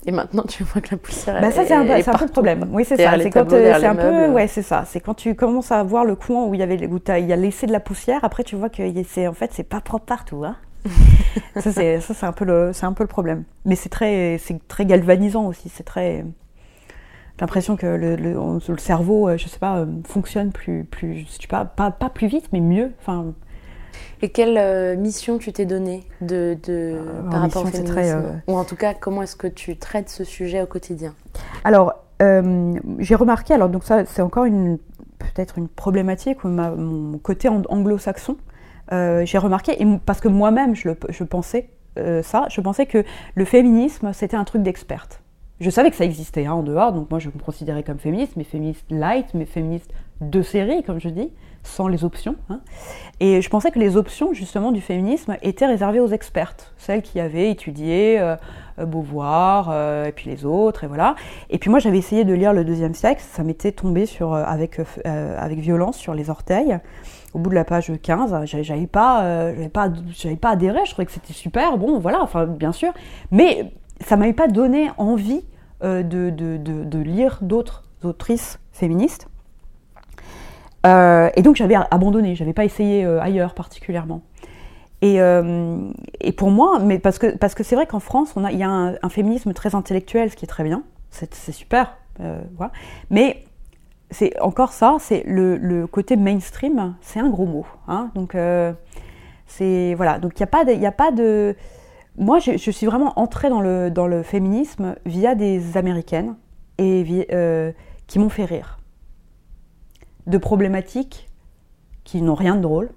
Et maintenant, tu vois que la poussière. Bah ça, c'est un, peu- le problème. Oui, c'est ça. C'est quand euh, c'est un peu, ouais, c'est ça. C'est quand tu commences à voir le coin où il y avait, où il y a laissé de la poussière. Après, tu vois que c'est, en fait, c'est pas propre partout, hein. ça, c'est, ça, c'est un peu le, c'est un peu le problème. Mais c'est très, c'est très galvanisant aussi. C'est très, j'ai l'impression que le, le, on- le cerveau, euh, je sais pas, euh, fonctionne plus, plus, je sais pas, pas, pas plus vite, mais mieux. Enfin, Et quelle euh, mission tu t'es donnée de, de, par rapport au mission, c'est féminisme très, euh, Ou en tout cas, comment est-ce que tu traites ce sujet au quotidien Alors, j'ai remarqué, alors donc ça c'est encore une peut-être une problématique ou ma- mon côté an- anglo-saxon. Euh, j'ai remarqué, parce que moi-même je, pensais euh, ça, je pensais que le féminisme c'était un truc d'experte. Je savais que ça existait hein, en dehors, donc moi je me considérais comme féministe, mais féministe light, mais féministe de série, comme je dis, sans les options. hein. Et je pensais que les options justement du féminisme étaient réservées aux expertes, celles qui avaient étudié euh, Beauvoir, et puis les autres, et voilà. Et puis moi j'avais essayé de lire le deuxième sexe, ça m'était tombé sur, avec, avec violence sur les orteils. Au bout de la page 15, j'avais j'avais pas, euh, j'avais pas, j'avais pas adhéré, je trouvais que c'était super, bon voilà, enfin bien sûr, mais ça m'avait pas donné envie euh, de, de- de- lire d'autres autrices féministes. Euh, et donc j'avais abandonné, j'avais pas essayé ailleurs particulièrement. Et, et pour moi, mais parce que parce que c'est vrai qu'en France, on a, il y a un, un féminisme très intellectuel, ce qui est très bien, c'est super, voilà. Mais c'est encore ça, c'est le, côté mainstream, c'est un gros mot, hein. Donc euh, c'est voilà, donc il y a pas a pas de, moi je, suis vraiment entrée dans le féminisme via des américaines euh, qui m'ont fait rire. De problématiques qui n'ont rien de drôle,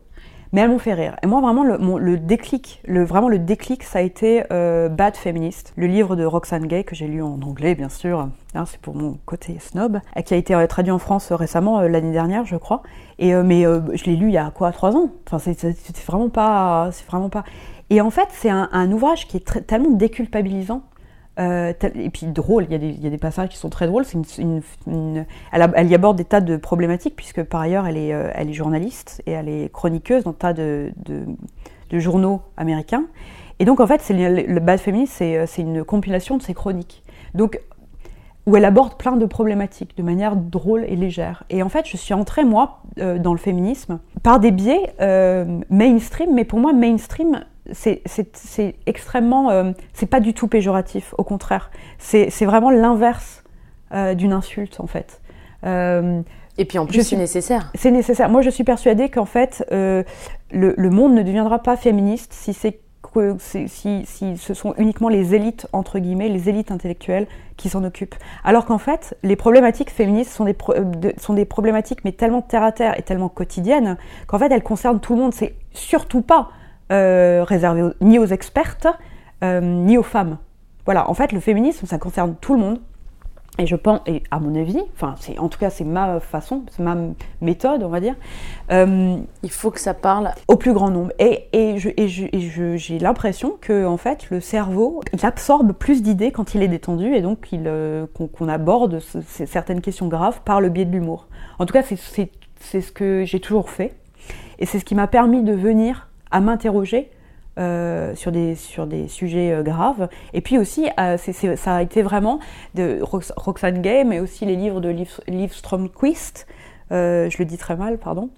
mais elles m'ont fait rire. Et moi, vraiment, le, déclic, vraiment le déclic, ça a été euh, Bad Feminist, le livre de Roxane Gay que j'ai lu en anglais, bien sûr. Hein, c'est pour mon côté snob, qui a été euh, traduit en France euh, récemment, l'année dernière, je crois. Et mais je l'ai lu il y a quoi, trois ans? Enfin, vraiment pas, c'est vraiment pas. Et en fait, c'est un, ouvrage qui est tellement déculpabilisant. Euh, et puis drôle, il y, a des, passages qui sont très drôles. Elle, y aborde des tas de problématiques, puisque par ailleurs elle est, euh, journaliste et elle est chroniqueuse dans tas de, journaux américains. Et donc en fait, le, le Bad Feminist, c'est euh, c'est une compilation de ses chroniques. Donc où elle aborde plein de problématiques de manière drôle et légère. Et en fait, je suis entrée, moi, dans le féminisme par des biais mainstream, mais pour moi, mainstream, c'est- extrêmement. euh, c'est pas du tout péjoratif, au contraire. C'est vraiment l'inverse euh, d'une insulte, en fait. Euh, Et puis en plus, c'est nécessaire. c'est nécessaire. Moi, je suis persuadée qu'en fait, le, le monde ne deviendra pas féministe si c'est que c'est- si, si ce sont uniquement les élites entre guillemets, les élites intellectuelles qui s'en occupent. Alors qu'en fait, les problématiques féministes sont des pro- de- sont des problématiques mais tellement terre à terre et tellement quotidiennes qu'en fait, elles concernent tout le monde. C'est surtout pas euh, réservé aux- ni aux expertes euh, ni aux femmes. Voilà. En fait, le féminisme, ça concerne tout le monde. Et je pense, et à mon avis, enfin, c'est en tout cas c'est ma façon, c'est ma méthode, on va dire, euh, Il faut que ça parle. au plus grand nombre. Et, et je- et je- et je- j'ai l'impression que en fait le cerveau, il absorbe plus d'idées quand il est détendu, et donc il, euh, qu'on qu'on aborde ce- certaines questions graves par le biais de l'humour. En tout cas, c'est- c'est c'est ce que j'ai toujours fait, et c'est ce qui m'a permis de venir à m'interroger euh, sur, des, sur des sujets euh, graves. Et puis aussi, euh, ça a été vraiment de Rox- Roxane Gay, mais aussi les livres de Liv, Liv Stromquist, je le dis très mal, pardon,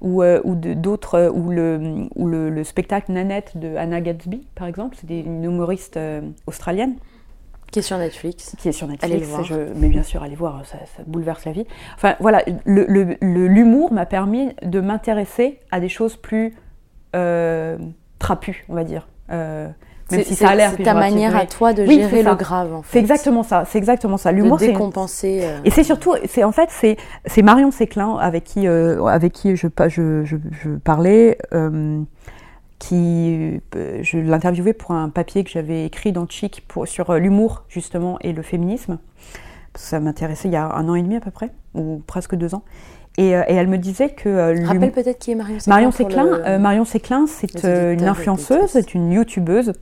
ou, ou d'autres, ou, le, ou le, le spectacle Nanette de Anna Gatsby, par exemple, c'est une humoriste australienne Qui est sur Netflix. qui est sur Netflix. Allez le voir. je- mais bien sûr, allez voir, ça, ça bouleverse la vie. Enfin, voilà, le- l'humour m'a permis de m'intéresser à des choses plus euh, trapues, on va dire. Euh, même si ça a l'air c'est ta manière à toi de Oui, gérer le grave, en fait. C'est exactement ça. C'est exactement ça. L'humour, c'est décompenser. euh, et c'est surtout, c'est en fait, c'est c'est Marion Séclin avec qui avec qui je pa- je, je, je parlais, qui euh, je l'interviewais pour un papier que j'avais écrit dans Chic pour sur euh, l'humour justement et le féminisme. Ça m'intéressait il y a un an et demi à peu près ou presque deux ans. Et, euh, et elle me disait que euh, Rappelle peut-être qui est Marion Séclin. Marion Séclin, le- euh, Marion Séclin, c'est une influenceuse, c'est une youtubeuse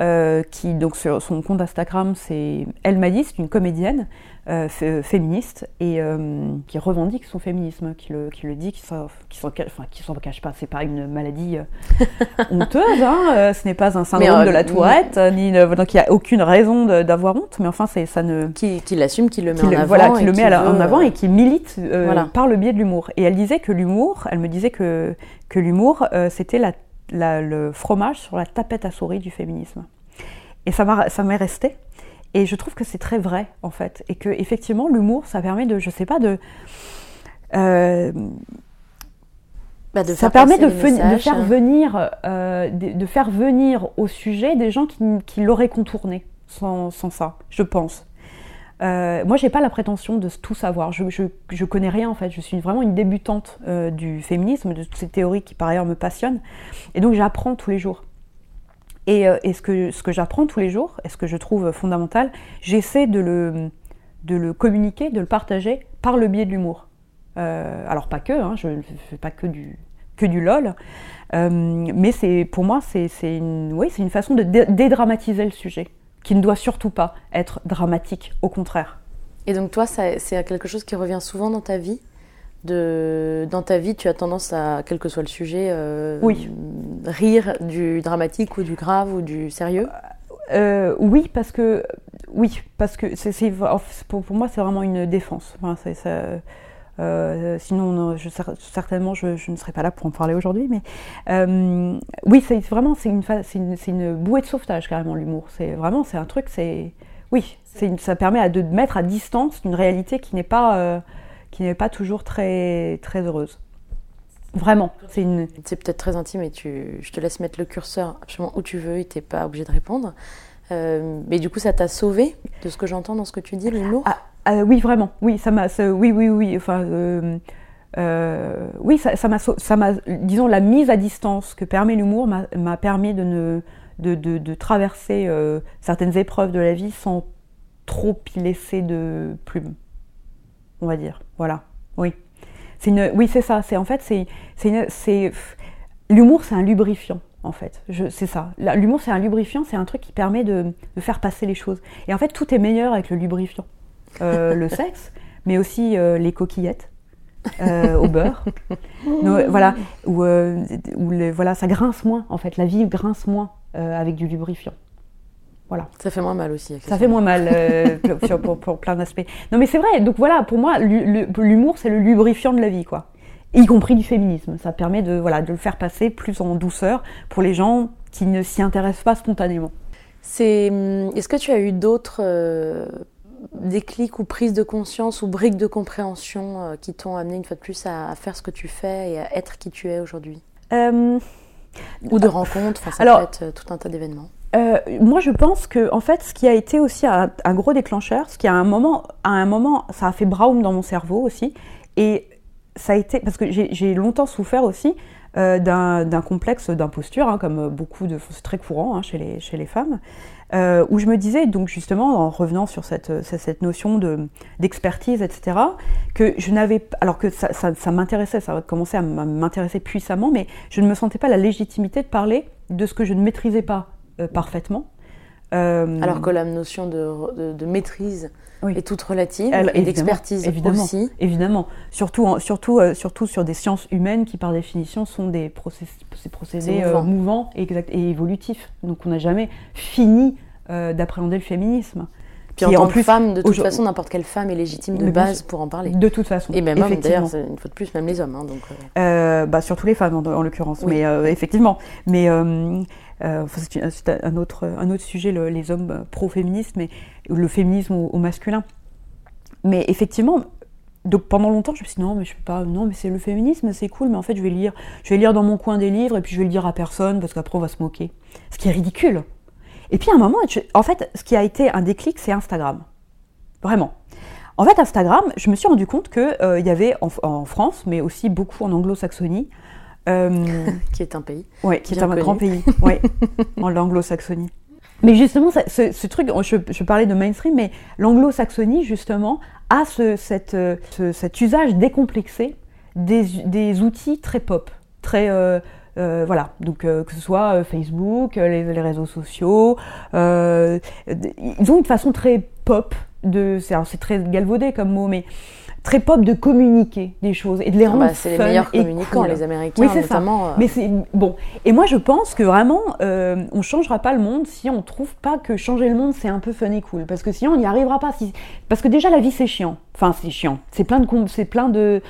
euh, qui donc sur son compte Instagram, c'est elle m'a dit, c'est une comédienne euh, féministe et euh, qui revendique son féminisme, qui le, qui le dit, qui s'en, qui s'en, ca- enfin, cache pas. C'est pas une maladie honteuse, hein, ce n'est pas un syndrome Mais, de la Tourette, ni donc il y a aucune raison d'avoir honte, mais enfin c'est ça ne Qui, qui l'assume, qui le met qui en le, avant. voilà, qui et le met en avant et qui milite voilà. par le biais de l'humour. Et elle disait que l'humour, elle me disait que, que l'humour, c'était la, la- le fromage sur la tapette à souris du féminisme. Et ça m'est resté. Et je trouve que c'est très vrai, en fait. Et que, effectivement, l'humour, ça permet de, je sais pas, de. euh, bah, de ça permet de, faire hein. venir, euh, de, de faire venir au sujet des gens qui, qui l'auraient contourné sans, sans ça, je pense. Euh, moi, j'ai pas la prétention de tout savoir. Je, je, je connais rien en fait. Je suis vraiment une débutante euh, du féminisme, de toutes ces théories qui par ailleurs me passionnent. Et donc, j'apprends tous les jours. Et, euh, et ce que, ce que j'apprends tous les jours, et ce que je trouve fondamental, j'essaie de le, de le communiquer, de le partager par le biais de l'humour. Euh, alors pas que, hein, je ne fais pas que du, que du lol, mais c'est pour moi c'est une, oui, une façon de dé- dédramatiser le sujet, qui ne doit surtout pas être dramatique, au contraire. Et donc toi, c'est quelque chose qui revient souvent dans ta vie de, Dans ta vie, tu as tendance à, quel que soit le sujet, euh, Oui. rire du dramatique ou du grave ou du sérieux? Euh, oui, parce que oui, parce que c'est, pour, pour moi, c'est vraiment une défense. Enfin, c'est- ça- euh, sinon, je, certainement, je, je ne serais pas là pour en parler aujourd'hui. Mais euh, oui, c'est vraiment c'est une, bouée de sauvetage carrément l'humour. C'est vraiment c'est un truc. C'est oui, une- ça permet à, de mettre à distance une réalité qui n'est pas euh, qui n'est pas toujours très très heureuse. Vraiment, c'est une. C'est peut-être très intime et tu, je te laisse mettre le curseur absolument où tu veux et t'es pas obligé de répondre. Mais du coup, ça t'a sauvé de ce que j'entends dans ce que tu dis, l'humour? Ah, ah, oui, vraiment. Oui, ça m'a. Oui, oui, oui. Enfin, euh, euh, oui, ça m'a. Ça m'a. Disons, la mise à distance que permet l'humour m'a permis de ne de, de, de traverser euh, certaines épreuves de la vie sans trop y laisser de plume. On va dire. Voilà. Oui. C'est une. Oui, c'est ça. C'est en fait, c'est c'est l'humour, c'est un lubrifiant. En fait, c'est ça. L'humour, c'est un lubrifiant, c'est un truc qui permet de, de faire passer les choses. Et en fait, tout est meilleur avec le lubrifiant. Euh, le sexe, mais aussi euh, les coquillettes euh, au beurre. Voilà, où, euh, où les- voilà, ça grince moins, en fait. La vie grince moins euh, avec du lubrifiant. Voilà. Ça fait moins mal aussi. Ça fait moins mal euh, pour, pour- pour plein d'aspects. Non, mais c'est vrai. Donc voilà, pour moi, l'hu- l'hu- l'humour, c'est le lubrifiant de la vie, quoi. Y compris du féminisme. Ça permet de, voilà, de le faire passer plus en douceur pour les gens qui ne s'y intéressent pas spontanément. C'est, hum, est-ce que tu as eu d'autres déclics ou prises de conscience ou briques de compréhension euh, qui t'ont amené une fois de plus à, à faire ce que tu fais et à être qui tu es aujourd'hui Euh, Ou de rencontres, ça Alors- peut être tout un tas d'événements. Euh, moi, je pense que en fait, ce qui a été aussi un, un gros déclencheur, ce qui à un moment, à un moment, ça a fait braum dans mon cerveau aussi, et ça a été parce que j'ai longtemps souffert aussi euh, d'un d'un complexe d'imposture, hein, comme beaucoup de, c'est très courant hein, chez les chez les femmes, euh, où je me disais donc justement en revenant sur cette cette, cette notion de d'expertise, etc., que je n'avais, alors que ça, ça, ça m'intéressait, ça a commencé à m'intéresser puissamment, mais je ne me sentais pas la légitimité de parler de ce que je ne maîtrisais pas euh, parfaitement. Euh, Alors que la notion de- de maîtrise Oui. est toute relative et d'expertise évidemment, aussi. Évidemment, surtout, en- surtout, euh, surtout sur des sciences humaines qui, par définition, sont des process- ces procédés euh, mouvant. mouvants et, exact, et évolutifs. Donc, on n'a jamais fini euh, d'appréhender le féminisme. Puis en Qui, tant que femme, de toute façon, n'importe quelle femme est légitime de base pour en parler. De toute façon. Et même hommes, d'ailleurs, une fois de plus, même les hommes. hein, donc, euh, bah, surtout les femmes en, en l'occurrence, Oui. mais effectivement. Mais euh, enfin, c'est un autre, un autre sujet, le- les hommes pro-féministes, mais le féminisme au, au masculin. Mais effectivement, donc pendant longtemps, je me suis dit non, mais je peux pas, non, mais c'est le féminisme, c'est cool, mais en fait, je vais lire, je vais lire dans mon coin des livres et puis je vais le dire à personne parce qu'après on va se moquer. Ce qui est ridicule. Et puis à un moment, en fait, ce qui a été un déclic, c'est Instagram. Vraiment. En fait, Instagram, je me suis rendu compte qu'il y avait en, en France, mais aussi beaucoup en anglo-saxonie, euh, qui est un pays. ouais, qui est un connu. grand pays, ouais, en l'anglo-saxonie. Mais justement, ce, truc, je, parlais de mainstream, mais l'anglo-saxonie, justement, a ce, euh, ce- cet usage décomplexé des, outils très pop, très... euh, euh, voilà, donc euh, que ce soit Facebook, les, les réseaux sociaux, ils ont une façon très pop de, c'est très galvaudé comme mot, mais très pop de communiquer des choses et de les Ah rendre bah, c'est les meilleurs communicants, cool. les Américains, Oui, c'est ça. notamment. euh, Mais c'est bon. Et moi, je pense que vraiment, euh, on changera pas le monde si on trouve pas que changer le monde c'est un peu fun et cool. Parce que sinon, on n'y arrivera pas. Si... Parce que déjà, la vie c'est chiant. Enfin, c'est chiant. C'est plein de, c'est plein de.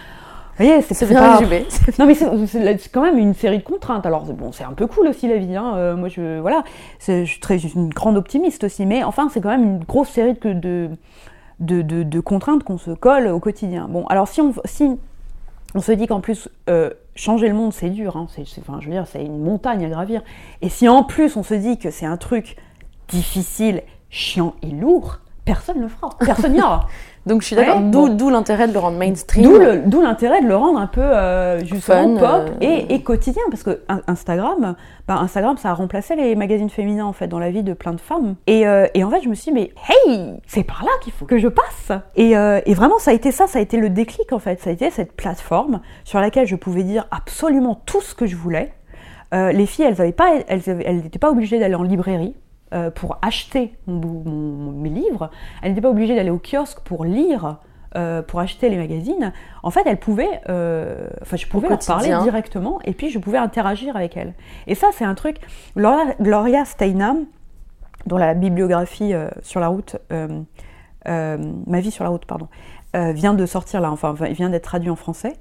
C'est pas-. Non, mais c'est quand même une série de contraintes. Alors bon, c'est un peu cool aussi la vie. Hein. Euh, moi, je voilà, je suis très une grande optimiste aussi. Mais enfin, c'est quand même une grosse série de de, de, contraintes qu'on se colle au quotidien. Bon, alors si on se dit qu'en plus, euh, changer le monde, c'est dur. Hein. C'est- enfin, je veux dire, c'est une montagne à gravir. Et si en plus, on se dit que c'est un truc difficile, chiant et lourd, personne ne le fera. Personne n'y aura. Donc je suis d'accord. Ouais, D'où l'intérêt de le rendre mainstream. D'où, l'intérêt de le rendre un peu euh, justement Fun, pop euh, et, et quotidien. Parce que in- Instagram, bah, Instagram, ça a remplacé les magazines féminins en fait dans la vie de plein de femmes. Et, euh, et en fait, je me suis dit, mais hey, c'est par là qu'il faut que je passe. Et, et vraiment, ça a été ça, ça a été le déclic en fait. Ça a été cette plateforme sur laquelle je pouvais dire absolument tout ce que je voulais. Les filles, elles n'étaient pas, elles, avaient- elles n'étaient pas obligées d'aller en librairie euh, pour acheter mon bou- mon- mes livres. Elles n'étaient pas obligées d'aller au kiosque pour lire, euh, pour acheter les magazines. En fait, elles pouvaient, euh, enfin, je pouvais leur parler directement et puis je pouvais interagir avec elles. Et ça, c'est un truc. Gloria, Gloria Steinem, dont la bibliographie sur la route, ma vie sur la route, pardon, vient de sortir là, enfin vient d'être traduit en français.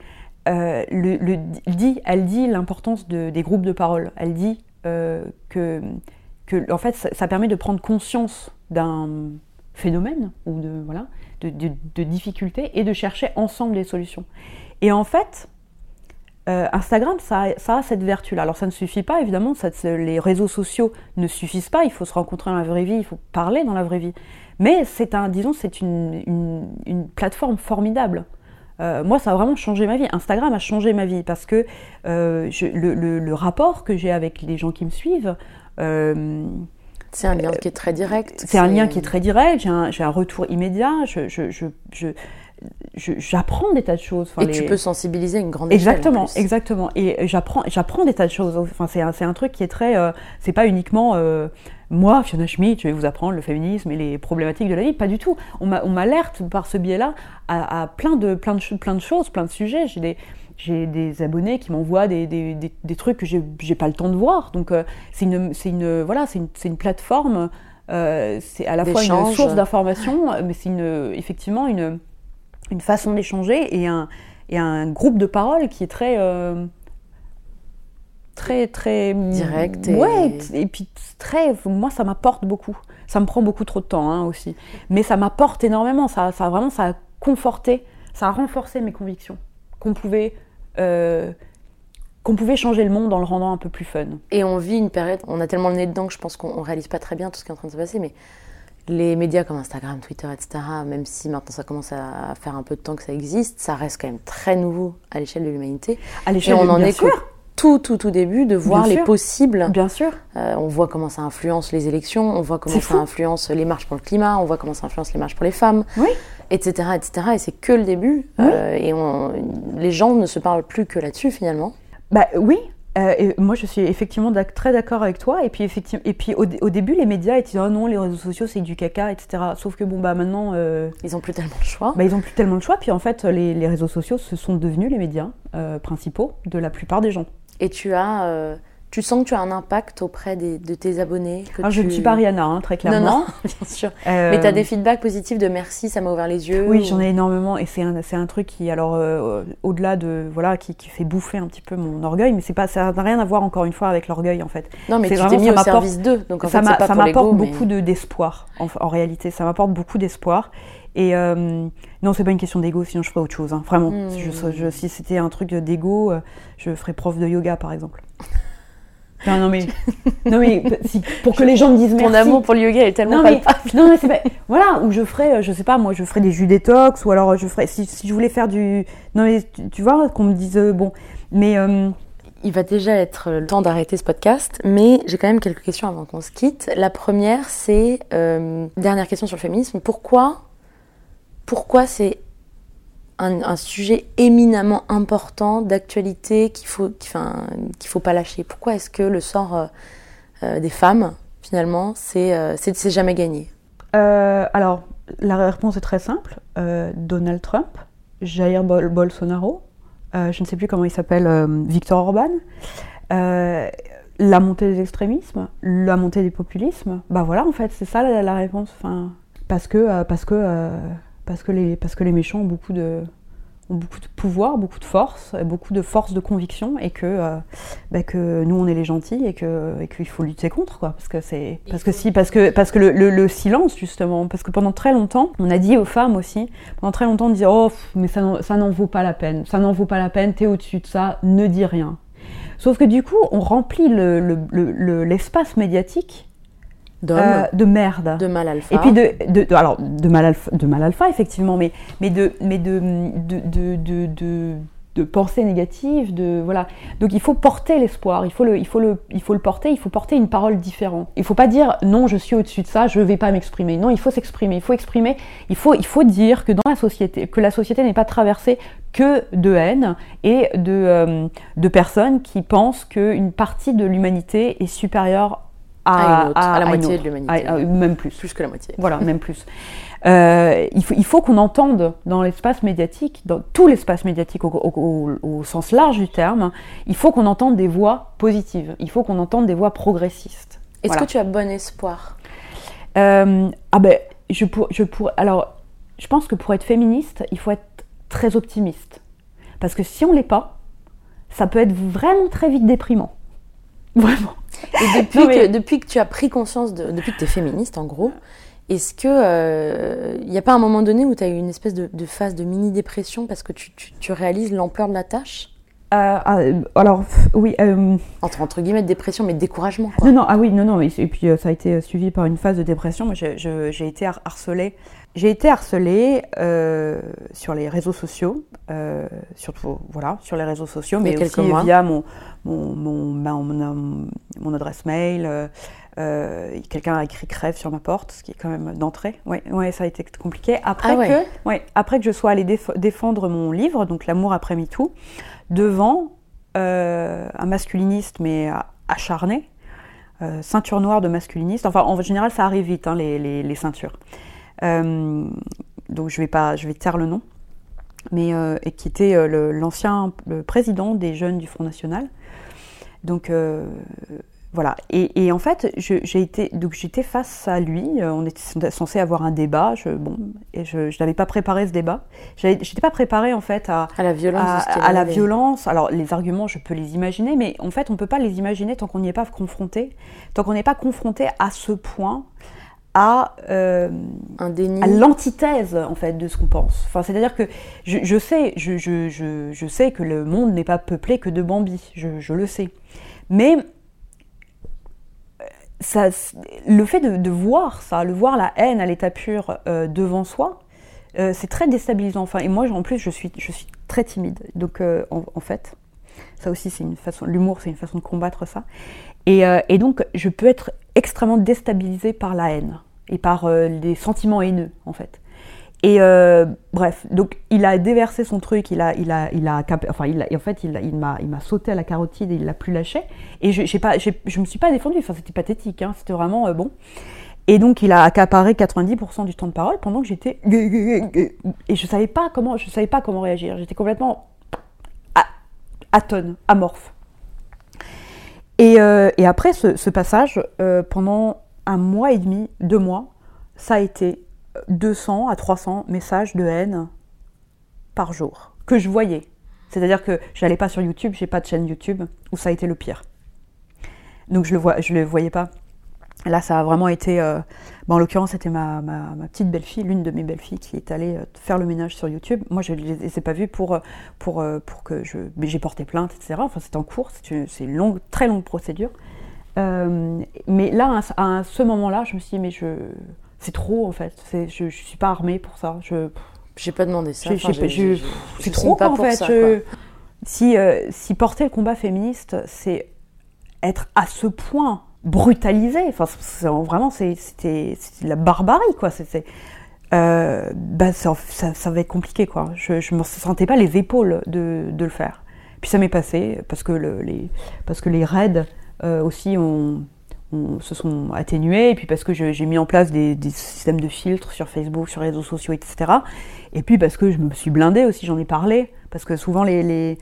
le, le dit, elle dit l'importance de- des groupes de parole. Elle dit que, que, en fait, ça, permet de prendre conscience d'un phénomène ou de voilà, de, de, difficultés et de chercher ensemble des solutions. Et en fait, euh, Instagram, ça, a- ça a cette vertu-là. Alors ça ne suffit pas, évidemment, les réseaux sociaux ne suffisent pas, il faut se rencontrer dans la vraie vie, il faut parler dans la vraie vie. Mais c'est un, disons, c'est une, une, plateforme formidable. Euh, moi, ça a vraiment changé ma vie. Instagram a changé ma vie parce que euh, le, le- rapport que j'ai avec les gens qui me suivent, C'est un lien qui est très direct. c'est un lien qui est très direct, j'ai un, retour immédiat, je, je, je, je- je- j'apprends des tas de choses. Enfin, Et tu peux sensibiliser une grande échelle. en Exactement, exactement. Et j'apprends, j'apprends des tas de choses. Enfin, c'est un, un truc qui est très, euh, c'est pas uniquement euh, moi, Fiona Schmidt, je vais vous apprendre le féminisme et les problématiques de la vie. Pas du tout. On m'a- on m'alerte par ce biais-là à, à plein de, plein de, plein de choses, plein de sujets. J'ai des, j'ai des abonnés qui m'envoient des, des, des, des trucs que j'ai, pas le temps de voir. Donc euh, c'est une, une, voilà, c'est une, une plateforme. euh, c'est à la fois une source d'information, mais c'est une, effectivement une, une façon d'échanger et un, et un groupe de parole qui est très euh, très très Direct et- ouais et puis très moi ça m'apporte beaucoup ça me prend beaucoup trop de temps hein, aussi mais ça m'apporte énormément ça ça vraiment ça a conforté ça a renforcé mes convictions qu'on pouvait euh, qu'on pouvait changer le monde en le rendant un peu plus fun Et on vit une période, on a tellement le nez dedans que je pense qu'on on réalise pas très bien tout ce qui est en train de se passer, mais les médias comme Instagram, Twitter, etc., même si maintenant ça commence à faire un peu de temps que ça existe, ça reste quand même très nouveau à l'échelle de l'humanité. à Et l'échelle on en tout, tout, tout début de voir Bien les sûr. possibles. bien sûr Euh, on voit comment ça influence les élections, on voit comment ça fou. influence les marches pour le climat, on voit comment ça influence les marches pour les femmes, Oui. etc., etc. Et c'est que le début. Oui. Euh, et on- les gens ne se parlent plus que là-dessus finalement. Bah oui, euh, et moi je suis effectivement très d'accord avec toi. Et puis, effectivement, et puis au, dé- au début, les médias étaient oh non, les réseaux sociaux c'est du caca, etc. Sauf que bon, bah maintenant, Ils ont plus tellement de choix. bah, ils ont plus tellement de choix. Puis en fait, les, les réseaux sociaux ce sont devenus les médias principaux de la plupart des gens. Et tu as, euh, tu sens que tu as un impact auprès des- de tes abonnés. Que Alors je ne suis pas Rihanna, hein, très Non, clairement. non, bien sûr. Euh, Mais tu as des feedbacks positifs de merci, ça m'a ouvert les yeux. Oui, ou- j'en ai énormément et c'est un, un truc qui, alors, euh, au-delà de, voilà, qui, qui fait bouffer un petit peu mon orgueil, mais c'est pas, ça n'a rien à voir encore une fois avec l'orgueil en fait. Non, mais c'est tu t'es mis ça au m'apporte- service d'eux. Donc en ça m'apporte mais- beaucoup de- d'espoir en, en réalité ça m'apporte beaucoup d'espoir et euh, non c'est pas une question d'ego sinon je ferais autre chose hein, vraiment Hmm. Si je- je- si c'était un truc d'ego euh, je ferais prof de yoga par exemple non non mais non mais si- pour que les gens me disent Ton merci amour pour le yoga est tellement non mais, non, mais c'est pas- voilà ou je ferais euh, je sais pas moi je ferais des jus détox ou alors euh, je ferais si, si je voulais faire du non mais tu, tu vois qu'on me dise euh, bon mais euh, Il va déjà être le temps d'arrêter ce podcast, mais j'ai quand même quelques questions avant qu'on se quitte. La première, c'est euh, dernière question sur le féminisme. Pourquoi, pourquoi c'est un, sujet éminemment important d'actualité qu'il faut, qu'il faut pas lâcher? Pourquoi est-ce que le sort euh, euh, des femmes, finalement, c'est euh, jamais gagné? Euh, alors, la réponse est très simple. Donald Trump, Jair Bol- Bolsonaro, je ne sais plus comment il s'appelle, Victor Orban, la montée des extrémismes, la montée des populismes. Bah voilà, en fait, c'est ça la, la réponse. Enfin, parce que, parce que, parce que les, parce que les méchants ont beaucoup de ont beaucoup de pouvoir, beaucoup de force, beaucoup de force de conviction, et que, euh, bah, que nous on est les gentils et que et qu'il faut lutter contre quoi, parce que c'est parce que si parce que parce que le, le- le silence justement, parce que pendant très longtemps on a dit aux femmes aussi, pendant très longtemps on disait oh pff, mais ça n'en- vaut pas la peine, ça n'en vaut pas la peine, t'es au-dessus de ça, ne dis rien. Sauf que du coup on remplit le- le- l'espace médiatique euh, de merde. de mal alpha. Et puis de, de, de- alors de mal alpha, de mal alpha effectivement, mais mais de mais de de de de, de, de pensée négative, de voilà. Donc il faut porter l'espoir, il faut le il faut le il faut le porter, il faut porter une parole différente. Il faut pas dire non, je suis au-dessus de ça, je vais pas m'exprimer. Non, il faut s'exprimer, il faut exprimer, il faut il faut dire que dans la société que la société n'est pas traversée que de haine et de euh, de personnes qui pensent qu'une partie de l'humanité est supérieure À à, une autre, à la moitié de l'humanité. Même plus. plus que la moitié. Voilà, même plus. Euh, il faut, qu'on entende dans l'espace médiatique, dans tout l'espace médiatique au, au- au- au sens large du terme, il faut qu'on entende des voix positives, il faut qu'on entende des voix progressistes. Est-ce Voilà. que tu as bon espoir? Euh, ah ben, je pour, je pour, alors, je pense que pour être féministe, il faut être très optimiste. Parce que si on l'est pas, ça peut être vraiment très vite déprimant. Vraiment. Et depuis, Non, mais- que, depuis que tu as pris conscience, de, depuis que tu es féministe en gros, est-ce que il n'y a pas un moment donné où tu as eu une espèce de, de phase de mini-dépression parce que tu, tu- tu réalises l'ampleur de la tâche? Euh, ah, euh, alors, oui. euh, entre, entre guillemets dépression, mais découragement. Quoi. Non, non, ah oui, non, non, et et puis euh, ça a été suivi par une phase de dépression. Moi, j'ai- été har- harcelée. J'ai été harcelée sur les réseaux sociaux, surtout, voilà, sur les réseaux sociaux, mais aussi mois. via mon, mon, mon, mon- mon adresse mail. Quelqu'un a écrit crève sur ma porte, ce qui est quand même d'entrée. Ouais, ouais, ça a été compliqué. Après Ah ouais. que, ouais, après que je sois allée déf- défendre mon livre, donc L'amour après MeToo, devant euh, un masculiniste mais acharné, euh, ceinture noire de masculiniste. Enfin, en général, ça arrive vite, hein, les, les- ceintures. Euh, donc, je vais pas, je vais taire le nom, mais et qui était l'ancien président des jeunes du Front National. Donc voilà. Et, et en fait, j'ai été, donc j'étais face à lui. euh, On était censé avoir un débat. Je, bon, et je, n'avais pas préparé ce débat. J'étais pas préparée en fait à, À la violence. à, à la. Alors les arguments, je peux les imaginer, mais en fait, on peut pas les imaginer tant qu'on n'y est pas confronté, tant qu'on n'est pas confronté à ce point à, euh, Un déni. à l'antithèse en fait de ce qu'on pense. Enfin, c'est-à-dire que je, je sais, je, je, sais que le monde n'est pas peuplé que de Bambi, je, le sais, mais ça, le fait de, voir ça, le voir la haine à l'état pur euh, devant soi, euh, c'est très déstabilisant. Enfin, et moi, en plus, je suis, je suis très timide. Donc, euh, en, fait, ça aussi, c'est une façon. L'humour, c'est une façon de combattre ça. Et, et donc, je peux être extrêmement déstabilisée par la haine et par les sentiments haineux, en fait. Et euh, bref, donc il a déversé son truc, il a, il a, il a, enfin, il en fait, il, m'a, il m'a sauté à la carotide et il l'a plus lâché. Et je, pas, je me suis pas défendue. Enfin, c'était pathétique. Hein, c'était vraiment euh, bon. Et donc, il a accaparé 90% du temps de parole pendant que j'étais et je savais pas comment, je savais pas comment réagir. J'étais complètement atone, amorphe. Et, euh, et après ce, ce passage, pendant un mois et demi, deux mois, ça a été 200 à 300 messages de haine par jour que je voyais. C'est-à-dire que j'allais pas sur YouTube, j'ai pas de chaîne YouTube où ça a été le pire. Donc je le vois, je le voyais pas. Là, ça a vraiment été. euh, bon, en l'occurrence, c'était ma, ma, petite belle-fille, l'une de mes belles-filles, qui est allée euh, faire le ménage sur YouTube. Moi, je ne les ai pas vues pour, euh, pour, pour que je. Mais j'ai porté plainte, etc. Enfin, c'est en cours, c'est une, longue, très longue procédure. Mais là, à ce moment-là, je me suis dit, mais je. C'est trop, en fait. Je ne suis pas armée pour ça. Je, J'ai pas demandé ça. Enfin, je- je c'est trop pas en fait. ça, je- si, euh, si porter le combat féministe, c'est être à ce point brutalisé, enfin c'est- vraiment c'est- c'était de la barbarie quoi. C'est- euh, bah, ça, ça, ça va être compliqué quoi. Je, je me sentais pas les épaules de, de le faire. Puis ça m'est passé parce que le- les parce que les raids euh, aussi ont se sont atténués, et puis parce que j'ai mis en place des, systèmes de filtres sur Facebook, sur les réseaux sociaux, etc. Et puis parce que je me suis blindée aussi, j'en ai parlé, parce que souvent les,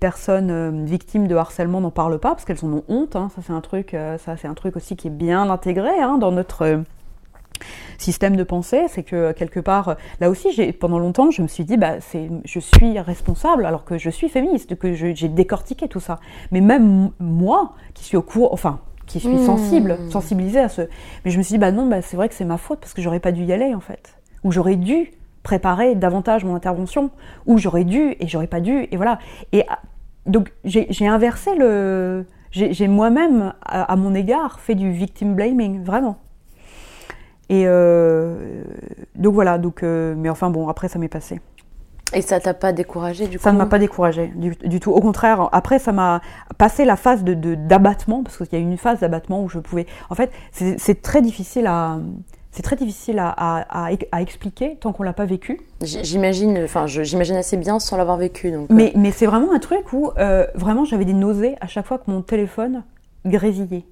personnes euh, victimes de harcèlement n'en parlent pas, parce qu'elles en ont honte. hein. Ça c'est un truc, euh, un truc aussi qui est bien intégré hein, dans notre euh, système de pensée, c'est que quelque part, là aussi, pendant longtemps, je me suis dit, bah, je suis responsable, alors que je suis féministe, que j'ai décortiqué tout ça. Mais même moi, qui suis au courant, enfin, qui suis Mmh. sensible, sensibilisée à ce, mais je me suis dit, bah non, bah, c'est vrai que c'est ma faute parce que j'aurais pas dû y aller en fait, ou j'aurais dû préparer davantage mon intervention, ou j'aurais dû et j'aurais pas dû, et voilà. Et ah, donc j'ai, inversé le, j'ai, j'ai moi-même à, à mon égard fait du victim blaming, vraiment. Et euh, donc voilà, donc, euh, mais enfin bon, après ça m'est passé. Et ça t'a pas découragé du coup Ça ne m'a pas découragé du, du tout. Au contraire, après ça m'a passé la phase de, de- d'abattement, parce qu'il y a eu une phase d'abattement où je pouvais. En fait, c'est, très difficile à. C'est très difficile à, à- à- à expliquer tant qu'on l'a pas vécu. J'imagine, enfin, j'imagine assez bien sans l'avoir vécu. Donc, euh, Mais, mais c'est vraiment un truc où euh, vraiment j'avais des nausées à chaque fois que mon téléphone grésillait.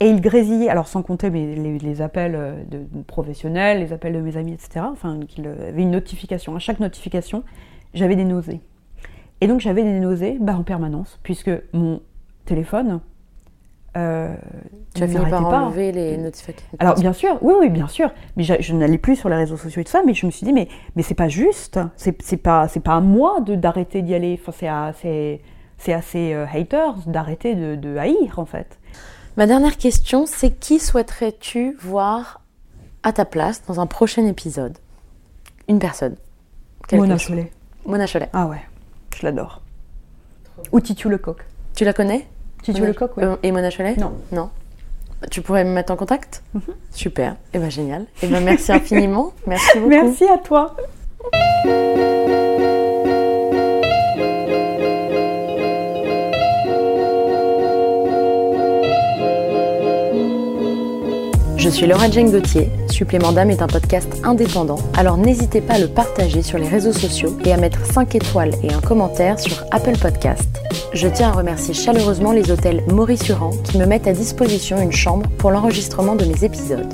Et il grésillait, alors sans compter mes- les, les appels euh, de, de professionnels, les appels de mes amis, etc. Enfin, qu'il avait une notification. À chaque notification, j'avais des nausées. Et donc j'avais des nausées bah, en permanence, puisque mon téléphone euh, Tu as fini par m'arrêtez pas. enlever les notifications. Alors bien sûr, oui, oui, bien sûr. Mais je, je n'allais plus sur les réseaux sociaux et tout ça, mais je me suis dit, mais, mais c'est pas juste. C'est pas, c'est pas à moi de d'arrêter d'y aller. Enfin, c'est à, c'est, c'est à ces euh, haters d'arrêter de, de haïr, en fait. Ma dernière question, c'est qui souhaiterais-tu voir à ta place dans un prochain épisode? Une personne. Mona Cholet. Mona Cholet. Ah ouais, je l'adore. Ou Titu Lecoq. Tu la connais? Titu Mona- Lecoq, ouais. Euh, Et Mona Cholet? Non. Non. Tu pourrais me mettre en contact? Super. Et ben génial. Et ben merci infiniment. Merci beaucoup. Merci à toi. Je suis Laura Jane Gauthier. Supplément d'âme est un podcast indépendant, alors n'hésitez pas à le partager sur les réseaux sociaux et à mettre 5 étoiles et un commentaire sur Apple Podcast. Je tiens à remercier chaleureusement les hôtels Maurice Urand qui me mettent à disposition une chambre pour l'enregistrement de mes épisodes.